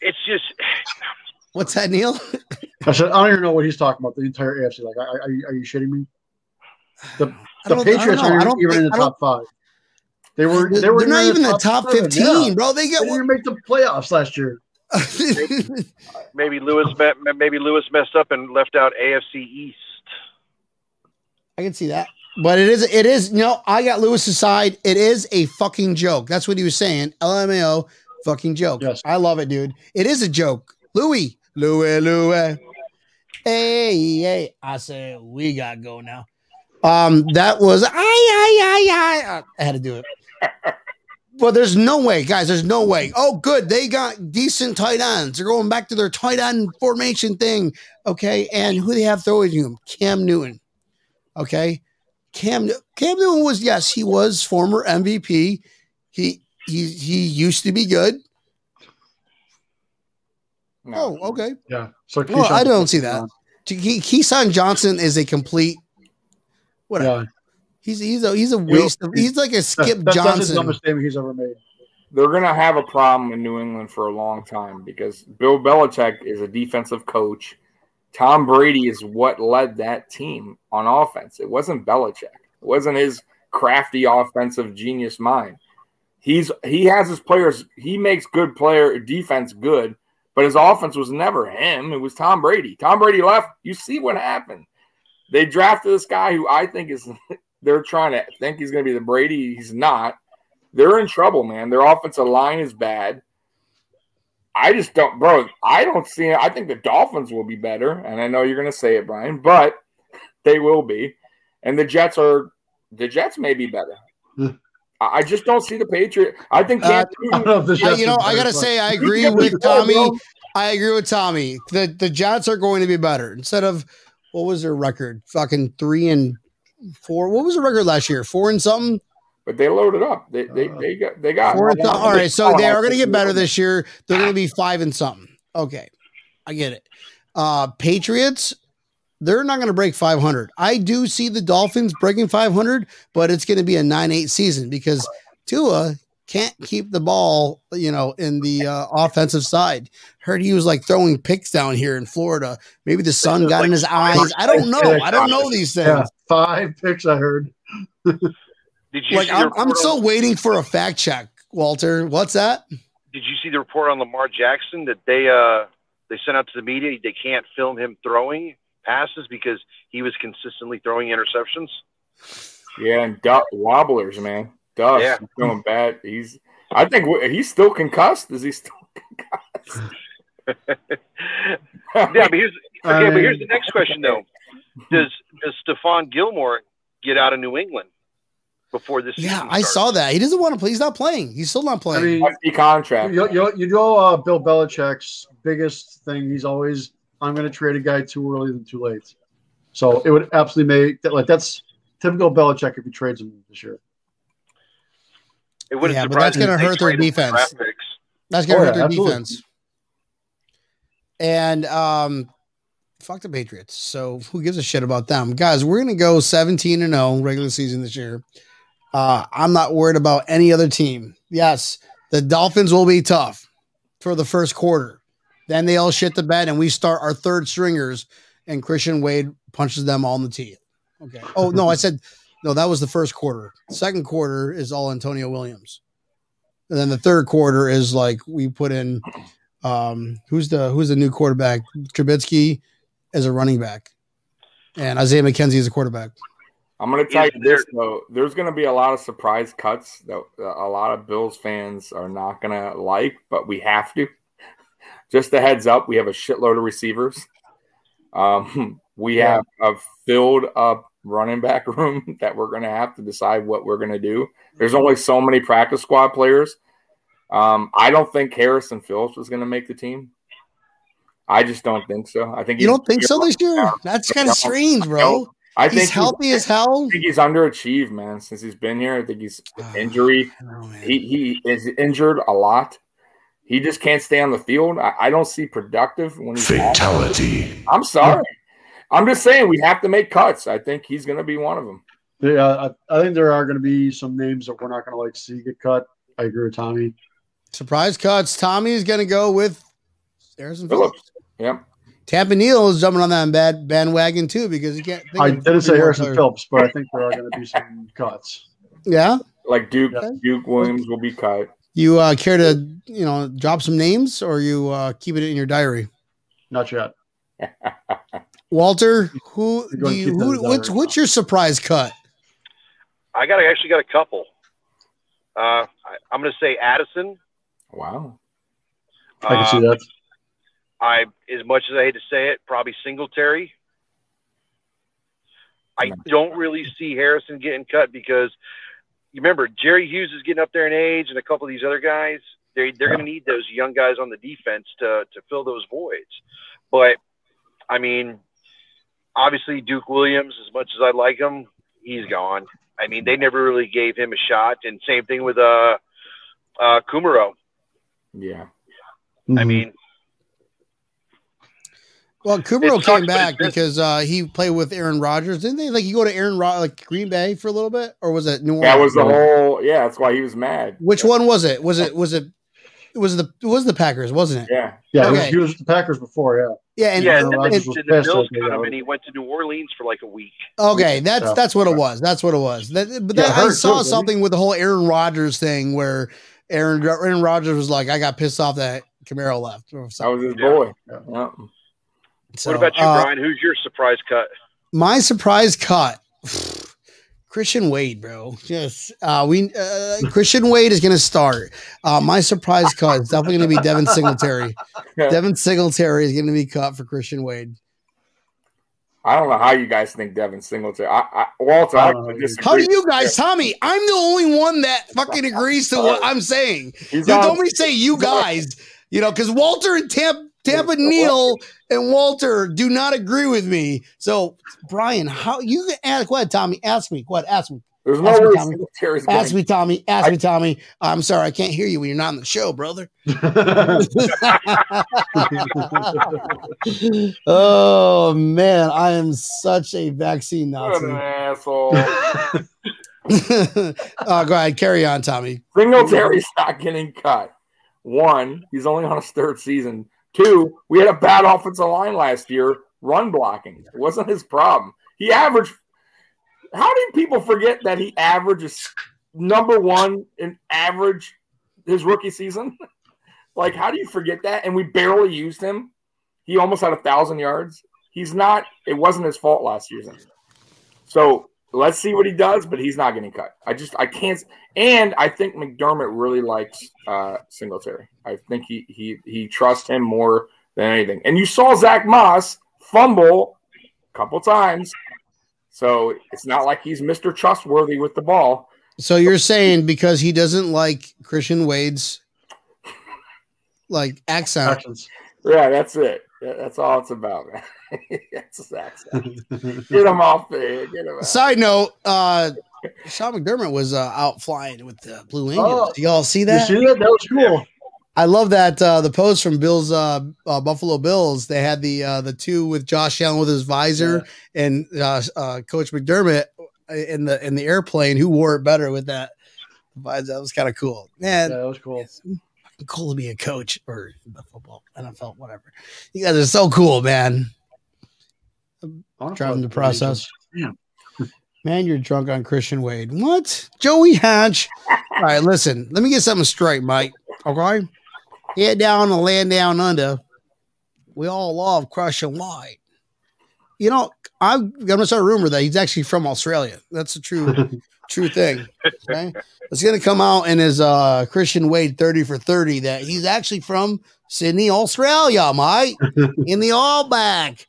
it's just What's that, Neil? I said I don't even know what he's talking about. The entire AFC. Like, are, are, you, are you shitting me? The, the don't- I don't Patriots know. Aren't don't even in the top five. They were. They're, They were not even the top fifteen, yeah. bro. They They get didn't even make the playoffs last year. Maybe Lewis maybe Lewis messed up and left out AFC East. I can see that. But it is, it is, you know, I got Lewis's side. It is a fucking joke. That's what he was saying. LMAO, fucking joke. Yes. I love it, dude. It is a joke. Louis, Louis, Louis. Hey, hey. I said, we got to go now. Um, that was, I, I, I, I, I had to do it. But there's no way, guys. There's no way. Oh, good. They got decent tight ends. They're going back to their tight end formation thing. Okay. And who they have throwing him? Cam Newton. Okay. Cam Cam Newton was yes, he was former MVP. He he he used to be good. No. Oh, okay. Yeah. So Well, I don't see that. Ke- Keyshawn Johnson is a complete whatever. Yeah. He's he's a he's a waste of he's like a Skip that's, that's the Johnson. dumbest statement he's ever made. They're going to have a problem in New England for a long time because Bill Belichick is a defensive coach. Tom Brady is what led that team on offense. It wasn't Belichick. It wasn't his crafty offensive genius mind. He's he has his players. He makes good player defense good, but his offense was never him. It was Tom Brady. Tom Brady left. You see what happened. They drafted this guy who I think is. They're trying to think he's going to be the Brady. He's not. They're in trouble, man. Their offensive line is bad. I just don't, bro. I don't see. it. I think the Dolphins will be better, and I know you're going to say it, Brian, but they will be. And the Jets are. The Jets may be better. Hmm. I I just don't see the Patriot. I think Cam Uh, I Newton- don't know if this I- Jets you know, I gotta say, I agree Yeah, with bro. Tommy. I agree with Tommy. The the Jets are going to be better. Instead of what was their record? Fucking three and four. What was the record last year? Four and something. but they loaded up. They they, they got they got Four and something. All right, so they are going to get better this year. They're going to be five and something. Okay, I get it. Uh Patriots, they're not going to break 500. I do see the Dolphins breaking 500, but it's going to be a 9-8 season because Tua can't keep the ball, you know, in the uh, offensive side. Heard he was like throwing picks down here in Florida. Maybe the sun got like in his eyes. I don't know. I don't know these things. Yeah, five picks I heard. Did you Like see I'm, report I'm on- still waiting for a fact check, Walter. What's that? Did you see the report on Lamar Jackson that they uh they sent out to the media they can't film him throwing passes because he was consistently throwing interceptions? Yeah, and Duck wobblers, man. Duck Yeah. he's doing bad. He's. I think w- he's still concussed. Is he still concussed? Yeah, but here's okay. But here's the next question though: Does does Stephon Gilmore get out of New England before this? Yeah, season I saw that. He doesn't want to play. He's not playing. He's still not playing. I playing. mean, Hefty contract. you, you, you know, uh, Bill Belichick's biggest thing. He's always, I'm going to trade a guy too early than too late. So it would absolutely make that like that's typical Belichick if he trades him this year. It wouldn't Yeah, but that's gonna hurt their defense. draft. That's gonna Oh, hurt yeah, their absolutely. defense. And um, fuck the Patriots. So who gives a shit about them, guys? We're gonna go 17 and 0 regular season this year. Uh, I'm not worried about any other team. Yes, the Dolphins will be tough for the first quarter. Then they all shit the bed, and we start our third stringers, and Christian Wade punches them all in the teeth. Okay. Oh no, I said no. That was the first quarter. Second quarter is all Antonio Williams, and then the third quarter is like we put in um, who's the who's the new quarterback? Trubisky as a running back, and Isaiah McKenzie as a quarterback. I'm going to tell you this though. There's going to be a lot of surprise cuts that a lot of Bills fans are not going to like, but we have to. Just a heads up, we have a shitload of receivers. Um, we Yeah. have a filled up running back room that we're going to have to decide what we're going to do. There's only so many practice squad players. Um, I don't think Harrison Phillips was going to make the team. I just don't think so. I think You don't think so this year? That's kind of strange, bro. I think He's healthy as hell. I think he's underachieved, man. Since he's been here, I think he's ah, injury. Oh. He he is injured a lot. He just can't stay on the field. I, I don't see productive when he's off. Fatality. I'm sorry. I'm just saying we have to make cuts. I think he's going to be one of them. Yeah, uh, I, I think there are going to be some names that we're not going to like see get cut. I agree with Tommy. Surprise cuts. Tommy's gonna go with Harrison Phillips. Phillips. Yep. Tampa Neil is jumping on that bad bandwagon too because he can't. think I of didn't say Harrison players. Phillips, but I think there are going to be some cuts. Yeah, Like Duke Yeah. Duke Williams will be cut. you uh, care to you know drop some names or you uh, keep it in your diary? Not yet. Walter, who You're do you? Who, what's what's your surprise cut? I got actually got a couple. Uh, I, I'm going to say Addison. Wow. I can see that. I, as much as I hate to say it, probably Singletary. I don't really see Harrison getting cut because you remember Jerry Hughes is getting up there in age, and a couple of these other guys. They they're going to need those young guys on the defense to to fill those voids. But I mean, obviously Duke Williams, as much as I like him, he's gone. I mean, they never really gave him a shot, and same thing with uh, uh, Kumerow. Yeah. I Mhm. mean, Well, Kumerow It sucks, came back because uh, he played with Aaron Rodgers, didn't they? Like, you go to Aaron Rod like Green Bay for a little bit, or was it New Orleans? That was the whole. Yeah, that's why he was mad. Which one was it? Was it was it it was the it was the Packers, wasn't it? Yeah. yeah, he, was, he was the Packers before. Yeah, Yeah, and, yeah, Aaron and then the, was the pissed Bills that him, and he went to New Orleans for like a week. okay, that's Yeah. that's what it was. That's what it was. That, but Yeah, that, it I saw too, something with the whole Aaron Rodgers thing where Aaron Aaron Rodgers was like, "I got pissed off that Kumerow left." Or That something. was his Yeah. boy. Yeah. Yeah. So, what about you, uh, Brian? Who's your surprise cut? My surprise cut. Christian Wade, bro. Yes, uh, we uh, Christian Wade is going to start. Uh, my surprise cut is definitely going to be Devin Singletary. Devin Singletary is going to be cut for Christian Wade. I don't know how you guys think Devin Singletary. I, I, Walter, I I, disagree. How do you guys, Tommy? I'm the only one that fucking agrees to what I'm saying. He's You on- don't me say you guys, you know, because Walter and Tampa, Tampa Neil and Walter do not agree with me. So, Brian, how you can ask? Go ahead, Tommy. Ask me. Go ahead, ask me. There's no Ask me, way Tommy. Ask going. me, Tommy. Ask me, Tommy. I'm sorry, I can't hear you when you're not on the show, brother. oh man, I am such a vaccine What an Nazi. asshole. uh, go ahead, carry on, Tommy. Singletary's not getting cut. One, he's only on his third season. Two, we had a bad offensive line last year, run blocking. It wasn't his problem. He averaged. How do people forget that he averages number one in average his rookie season? like, how do you forget that? And we barely used him. He almost had a thousand yards. He's not. It wasn't his fault last season. So let's see what he does, but he's not getting cut. I just I can't. And I think McDermott really likes uh, Singletary. I think he he he trusts him more than anything. And you saw Zack Moss fumble a couple times, so it's not like he's Mister Trustworthy with the ball. So you're saying because he doesn't like Christian Wade's like accent. Yeah, that's it. Yeah, That's all it's about, man. that's his accent. Get him off there. Get him out. Side note, uh Sean McDermott was uh, out flying with the Blue Angels. Oh. Do y'all see You that? see that? That was cool. I love that uh, the post from Bill's uh, uh, Buffalo Bills. They had the uh, the two with Josh Allen with his visor and uh, uh, Coach McDermott in the in the airplane. Who wore it better with that visor? That was kind of cool, Yeah, man. that was cool. Cool to be a coach or the football NFL, whatever. You guys are so cool, man. Driving the process. Yeah. Man, you're drunk on Christian Wade. What? Joey Hatch. All right, listen, let me get something straight, Mike. Okay? Head down the land down under. We all love Christian Wade. You know, I'm gonna start a rumor that he's actually from Australia. That's a true true thing. Okay. It's gonna come out in his uh Christian Wade 30 for 30 that he's actually from Sydney, Australia, mate. in the all back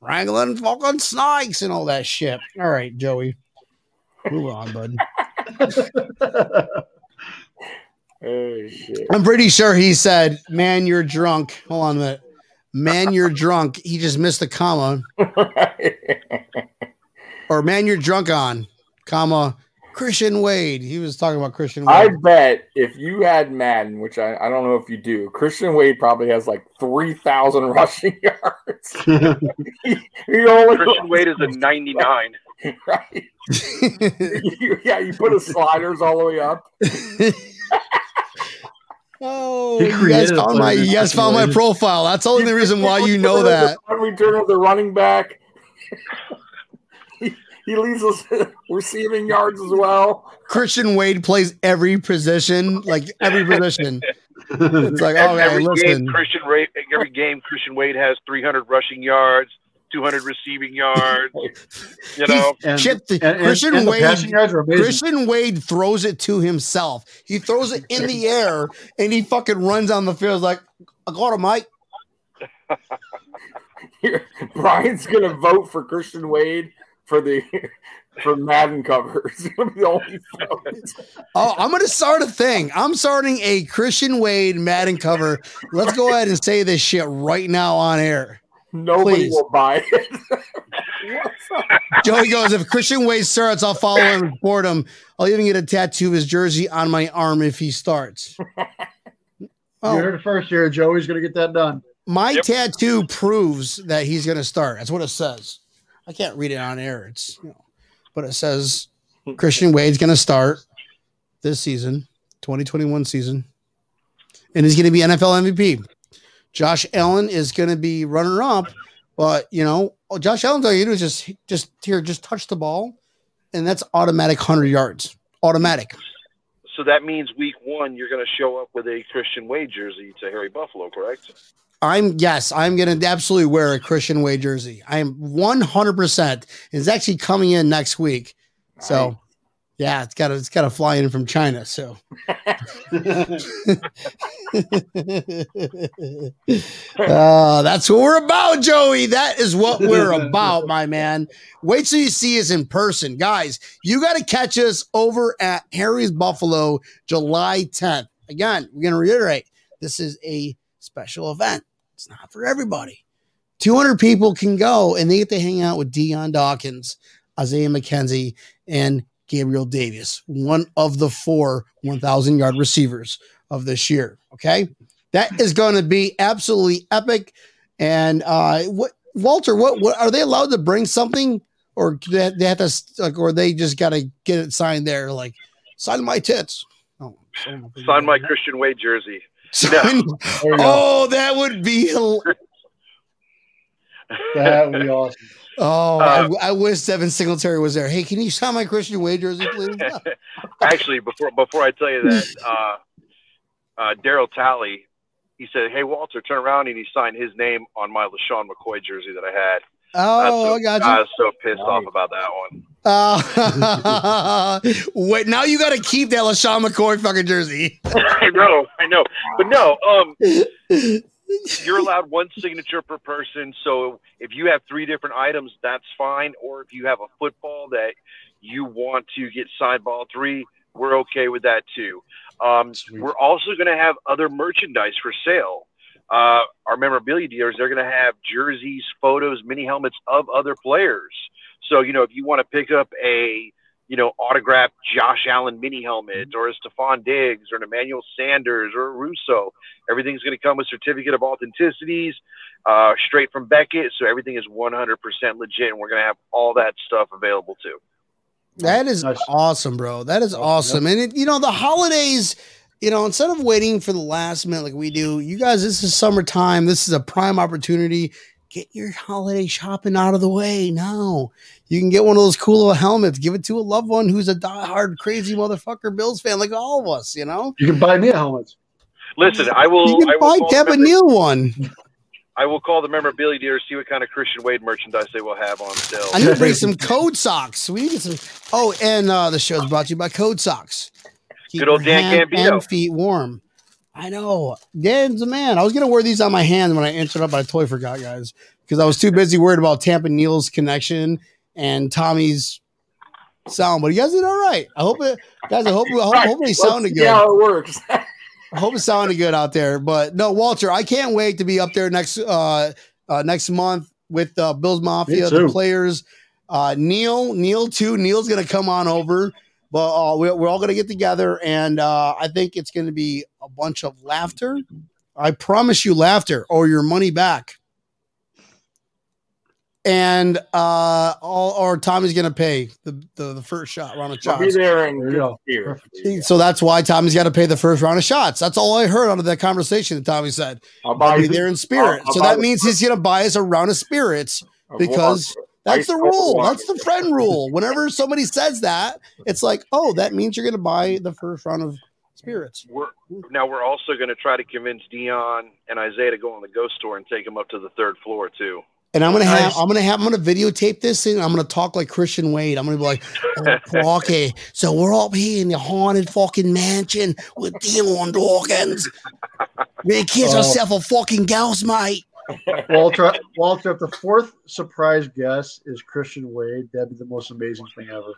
wrangling fucking snakes and all that shit. All right, Joey. Move on, bud. Oh shit. I'm pretty sure he said, Man, you're drunk. Hold on a minute. Man, you're drunk. He just missed the comma. Or man, you're drunk on, comma, Christian Wade. He was talking about Christian Wade. I bet if you had Madden, which I, I don't know if you do, Christian Wade probably has like 3,000 rushing yards. he, he only Christian Wade is a 99. right. You- yeah, you put his sliders all the way up. oh, He you guys found my you guys found my profile. That's the only reason why you know that. When we turn of the running back, he, he leads us receiving yards as well. Christian Wade plays every position, like every position. It's like, Every, okay, every listen. game, Christian Wade, every game, Christian Wade has 300 rushing yards, 200 receiving yards. You know, and, Shit, the- and- and- Christian and the Wade- passing yards are. Christian Wade throws it to himself. He throws it in the air and he fucking runs on the field like, I got him, Mike. Brian's gonna vote for Christian Wade for the for Madden cover. It's gonna be the only. Oh, I'm gonna start a thing. I'm starting a Christian Wade Madden cover. Let's go ahead and say this shit right now on air. Nobody Please. will buy it. Joey goes, if Christian Wade starts, I'll follow him and support him. I'll even get a tattoo of his jersey on my arm if he starts. You Oh, heard it first here. Joey's going to get that done. my Yep. tattoo proves that he's going to start. That's what it says. I can't read it on air. It's, you know, but it says Christian Wade's going to start this season, 2021 season, and he's going to be NFL MVP. Josh Allen is going to be runner up, but you know, oh, Josh Allen's all you do is just, just here, just touch the ball, and that's automatic 100 yards. Automatic. so that means week one, you're going to show up with a Christian Wade jersey to Harry Buffalo, correct? I'm yes, I'm gonna absolutely wear a Christian Wade jersey. I am 100. percent It's actually coming in next week. So, yeah, it's got to it's got to fly in from China. So, uh, that's what we're about, Joey. That is what we're about, my man. Wait till you see us in person, guys. You got to catch us over at Harry's Buffalo, July 10th. Again, we're gonna reiterate this is a special event. It's not for everybody. 200 people can go and they get to hang out with Dion Dawkins, Isaiah McKenzie, and Gabriel Davis, one of the four 1,000 yard receivers of this year. Okay. That is going to be absolutely epic. And uh, what, Walter, what, what are they allowed to bring something or they, they have to, like, or they just got to get it signed there? Like, sign my tits. Oh, I don't know if they Sign my. Christian Wade jersey. Sign- There you go. Oh, that would be hil- That would be awesome. Oh, Uh, I, I wish Devin Singletary was there. Hey, can you sign my Christian Wade jersey, please? Actually, before before I tell you that, uh, uh, Darryl Talley, he said, "Hey Walter, turn around," and he signed his name on my LeSean McCoy jersey that I had. Oh, so, I got you. I was so pissed Nice. off about that one. Uh, wait, now you got to keep that LeSean McCoy fucking jersey. I know, I know, but no. Um, you're allowed one signature per person. So if you have three different items, that's fine. Or if you have a football that you want to get signed by all three, we're okay with that too. Um, we're also going to have other merchandise for sale. Uh, our memorabilia dealers, they're going to have jerseys, photos, mini helmets of other players. So, you know, if you want to pick up a, you know, autographed Josh Allen mini helmet or a Stefon Diggs or an Emmanuel Sanders or a Rousseau, everything's going to come with certificate of authenticities uh, straight from Beckett. So everything is 100% legit. And we're going to have all that stuff available too. That is Nice. awesome, bro. That is awesome. And it, you know, the holidays, you know, instead of waiting for the last minute like we do, you guys, this is summertime. This is a prime opportunity. Get your holiday shopping out of the way now. You can get one of those cool little helmets. Give it to a loved one who's a diehard crazy motherfucker Bills fan, like all of us. You know, You can buy me a helmet. Listen, I will. you I can will buy call the Tampa Neil one. I will call the memorabilia dealers, see what kind of Christian Wade merchandise they will have on sale. I need to bring some code socks. We need some. Oh, and uh, the is brought to you by Code Socks. Keep Good old your Dan hand Gambino. and feet warm. I know. Dan's a man. I was gonna wear these on my hand when I answered up, but I totally forgot, guys, because I was too busy worried about Tampa Neil's connection and Tommy's sound. But you guys did all right. I hope it, guys. I hope, I hope, hopefully it sounded good. Yeah, how it works. I hope it sounded good out there. But no, Walter, I can't wait to be up there next uh, uh next month with uh, Bills Mafia, the players. Uh, Neil, Neil too. Neil's gonna come on over, but uh, we're, we're all gonna get together, and uh, I think it's gonna be a bunch of laughter. I promise you, laughter or your money back. And uh, all or Tommy's gonna pay the, the, the first shot round of I'll be shots. there in There you go. So that's why Tommy's got to pay the first round of shots. That's all I heard out of that conversation that Tommy said. I'll I'll be you there in spirit. I'll- I'll so that means he's going to buy us a round of spirits. because water. That's the rule. That's the friend rule. Whenever somebody says that, it's like, oh, that means you're going to buy the first round of spirits. We're, now we're also going to try to convince Dion and Isaiah to go on the ghost tour and take them up to the third floor too. And I'm gonna have, I'm gonna have, I'm gonna videotape this thing. I'm gonna talk like Christian Wade. I'm gonna be like, oh, okay, so we're up here in the haunted fucking mansion with Dion Dawkins. Man, kiss Oh. yourself a fucking ghost, mate. Walter, Walter, if the fourth surprise guest is Christian Wade, that'd be the most amazing thing ever.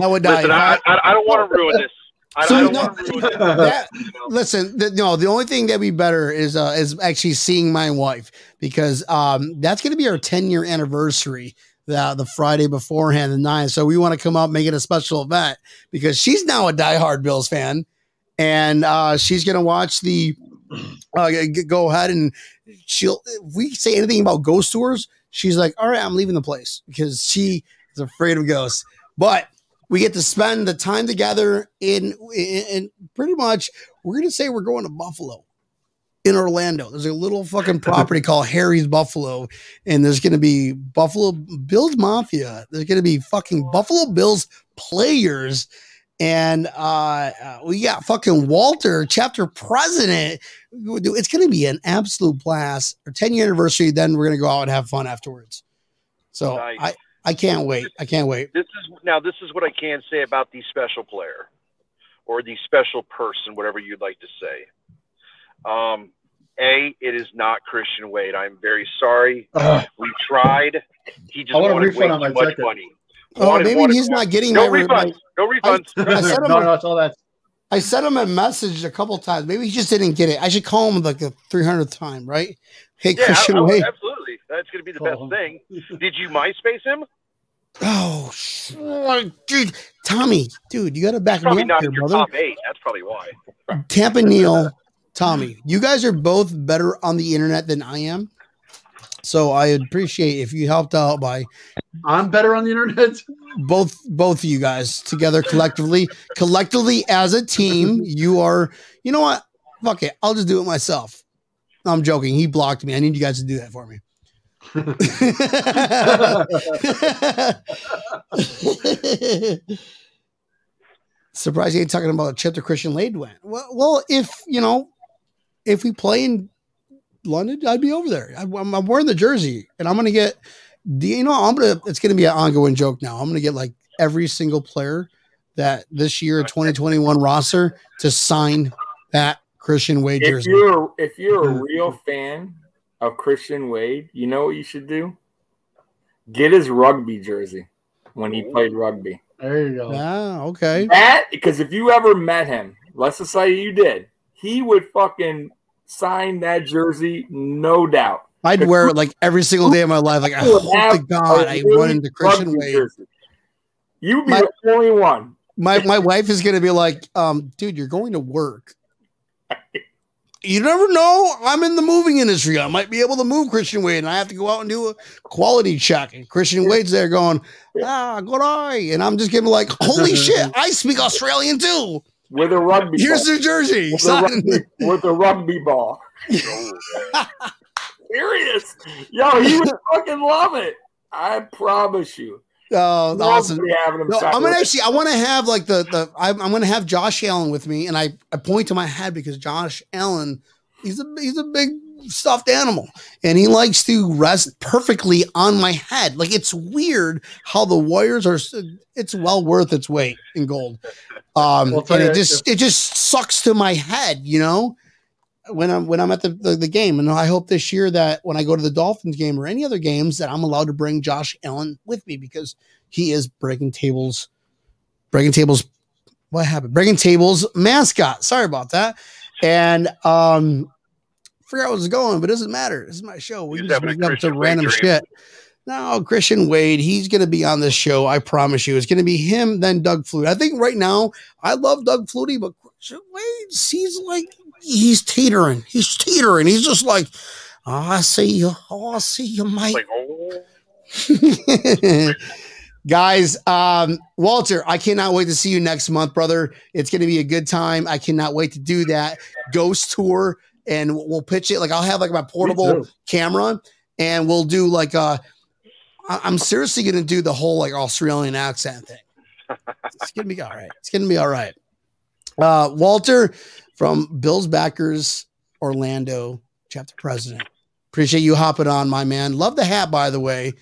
I would die. Listen, I, I, I don't want to ruin this. I, So I don't no- want to ruin this. That- listen, the, no, the only thing that'd be better is uh, is actually seeing my wife because um, that's going to be our 10 year anniversary the the Friday beforehand, the nine. So we want to come up, make it a special event because she's now a diehard Bills fan, and uh, she's going to watch the. Uh, go ahead and she'll. If we say anything about ghost tours, she's like, "All right, I'm leaving the place" because she is afraid of ghosts. But we get to spend the time together in in, in pretty much we're gonna say we're going to Buffalo in Orlando. There's a little fucking property called Harry's Buffalo, and there's gonna be Buffalo Bills Mafia. There's gonna be fucking Buffalo Bills players. And uh, uh, we got fucking Walter, chapter president. It's going to be an absolute blast. Our 10 year anniversary, then we're going to go out and have fun afterwards. So Nice. I, I can't wait. I can't wait. This is now. This is what I can say about the special player, or the special person, whatever you'd like to say. Um, a, it is not Christian Wade. I'm very sorry. Ugh. We tried. He just I want a wanted way refund too my much ticket. money. Oh, Wanted- maybe wanted- he's not getting No my, my- refunds. No refunds. I said him no, a- no, it's all that. I sent him a message a couple times. Maybe he just didn't get it. I should call him like the 300th time, right? Hey, Yeah, Christian I- I- Wade. absolutely. That's going to be the best Oh. thing. Did you MySpace him? Oh, sh- dude. Tommy, dude, you got to back me Probably up not here, in your brother. top eight. That's probably why. Tampa Neil, Tommy, you guys are both better on the internet than I am. So I appreciate if you helped out by I'm better on the internet. both both of you guys together collectively. collectively as a team, you are. You know what? Fuck it. I'll just do it myself. I'm joking. He blocked me. I need you guys to do that for me. Surprised you ain't talking about a to Christian Wade went. Well, well, if you know, if we play in London, I'd be over there. I, am I'm wearing the jersey, and I'm gonna get. Do you know? I'm gonna. It's gonna be an ongoing joke now. I'm gonna get like every single player that this year 2021 roster to sign that Christian Wade If jersey. you're if you're a real fan of Christian Wade, you know what you should do? Get his rugby jersey when he played rugby. There you go. Ah, okay. That because if you ever met him, let's just say you did, he would fucking sign that jersey, no doubt. I'd wear it like every single day of my life. Like I hope to God I run into Christian Wade. You would be My- the only one. My my wife is gonna be like, um, dude, you're going to work. You never know. I'm in the moving industry. I might be able to move Christian Wade, and I have to go out and do a quality check. And Christian Wade's there going, ah, good eye. And I'm just giving like, holy shit, I speak Australian too. With a rugby Here's ball. New Jersey. with, a rugby, with a rugby ball. Serious. Yo, he would fucking love it. I promise you. Oh, awesome. to be having him No, I'm gonna actually. I want to have like the the. I'm, I'm gonna have Josh Allen with me, and I I point to my head because Josh Allen, he's a he's a big stuffed animal, and he likes to rest perfectly on my head. Like it's weird how the Warriors are. It's well worth its weight in gold. Um, Well, and it just it just sucks to my head, you know. When I'm when I'm at the, the the game, and I hope this year that when I go to the Dolphins game or any other games that I'm allowed to bring Josh Allen with me because he is breaking tables breaking tables. What happened? Breaking tables mascot. Sorry about that. And um forgot where I was going but it doesn't matter. This is my show. We just make up some random dream. shit. No christian wade he's going to be on this show i promise you. It's going to be him then doug flutie. I think right now i love doug flutie but christian wade he's like he's teetering he's teetering he's just like oh, i see you oh i see you mate Like, oh, Guys, um, Walter, I cannot wait to see you next month, brother. It's going to be a good time. I cannot wait to do that ghost tour, and we'll pitch it. Like I'll have like my portable camera, and we'll do like uh, I- I'm seriously going to do the whole like Australian accent thing. It's going to be all right. It's going to be all right. Uh, Walter from Bills Backers Orlando chapter president. Appreciate you hopping on, my man. Love the hat, by the way.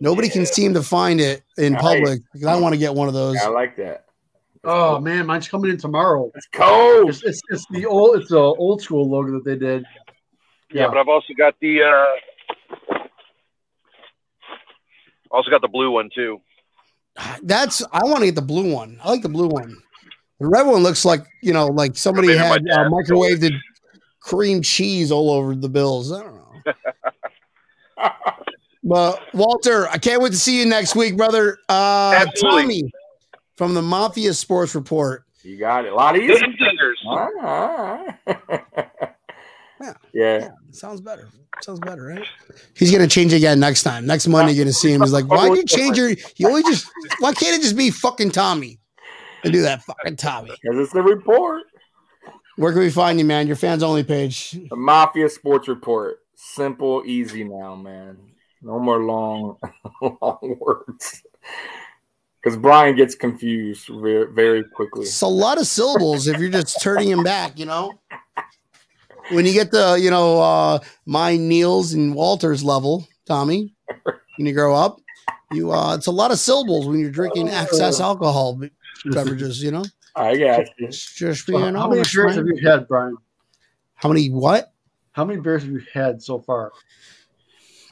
Nobody can seem to find it in Nice. public. because I want to get one of those. I like that. Oh man, mine's coming in tomorrow. It's cold. It's, it's, it's the old it's the old school logo that they did. yeah, but I've also got the uh, also got the blue one too. That's I want to get the blue one. I like the blue one. The red one looks like you know, like somebody Maybe had uh, dad microwaved cream cheese all over the bills. I don't know. But Walter, I can't wait to see you next week, brother. Uh, Absolutely. Tommy from the Mafia Sports Report. You got it. A lot Good easier. fingers. Ah. Yeah. yeah. Yeah, sounds better. Sounds better, right? He's gonna change again next time. Next Monday, you're gonna see him. He's like, why do you change your? You always just. Why can't it just be fucking Tommy? Do that fucking Tommy. Because it's the report. Where can we find you, man? Your fans only page. The Mafia Sports Report. Simple, easy now, man. No more long, long words. Because Brian gets confused very, very quickly. It's a lot of syllables if you're just turning him back, you know. When you get the, you know, uh my Niels and Walter's level, Tommy, when you grow up, you uh it's a lot of syllables when you're drinking excess alcohol beverages, you know. I got you. It's just So being how many honest, beers have you had, Brian? How many what? How many beers have you had so far?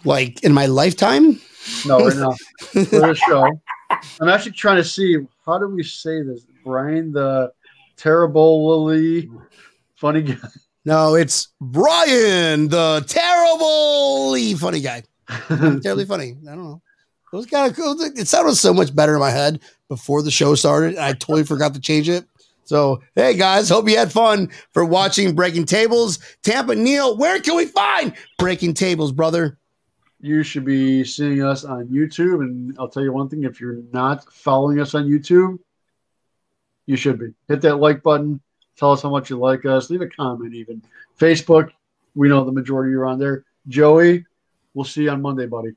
Like in my lifetime? No, right now for this show. I'm actually trying to see how do we say this, Brian, the terribly funny guy. No, it's Brian, the terribly funny guy. terribly funny. I don't know. It was kind of cool. It sounded so much better in my head before the show started, and I totally forgot to change it. So, hey guys, hope you had fun for watching Breaking Tables. Tampa Neil, where can we find Breaking Tables, brother? you should be seeing us on YouTube. And I'll tell you one thing if you're not following us on YouTube, you should be. Hit that like button. Tell us how much you like us. Leave a comment, even. Facebook, we know the majority are on there. Joey, we'll see you on Monday, buddy.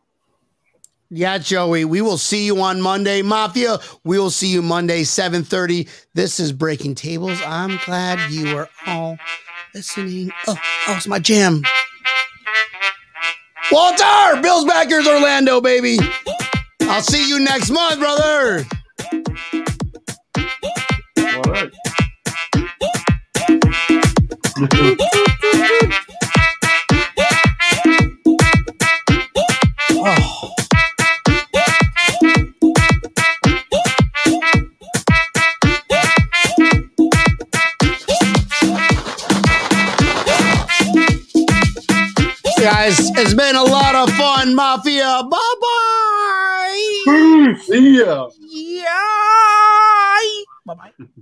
Yeah, Joey, we will see you on Monday. Mafia, we will see you Monday, 7:30. This is Breaking Tables. I'm glad you are all listening. Oh, oh, it's my jam. Walter, Bills backers, Orlando, baby. I'll see you next month, brother. All right. Guys, it's been a lot of fun, Mafia. Bye bye. See ya. Yeah. Bye bye.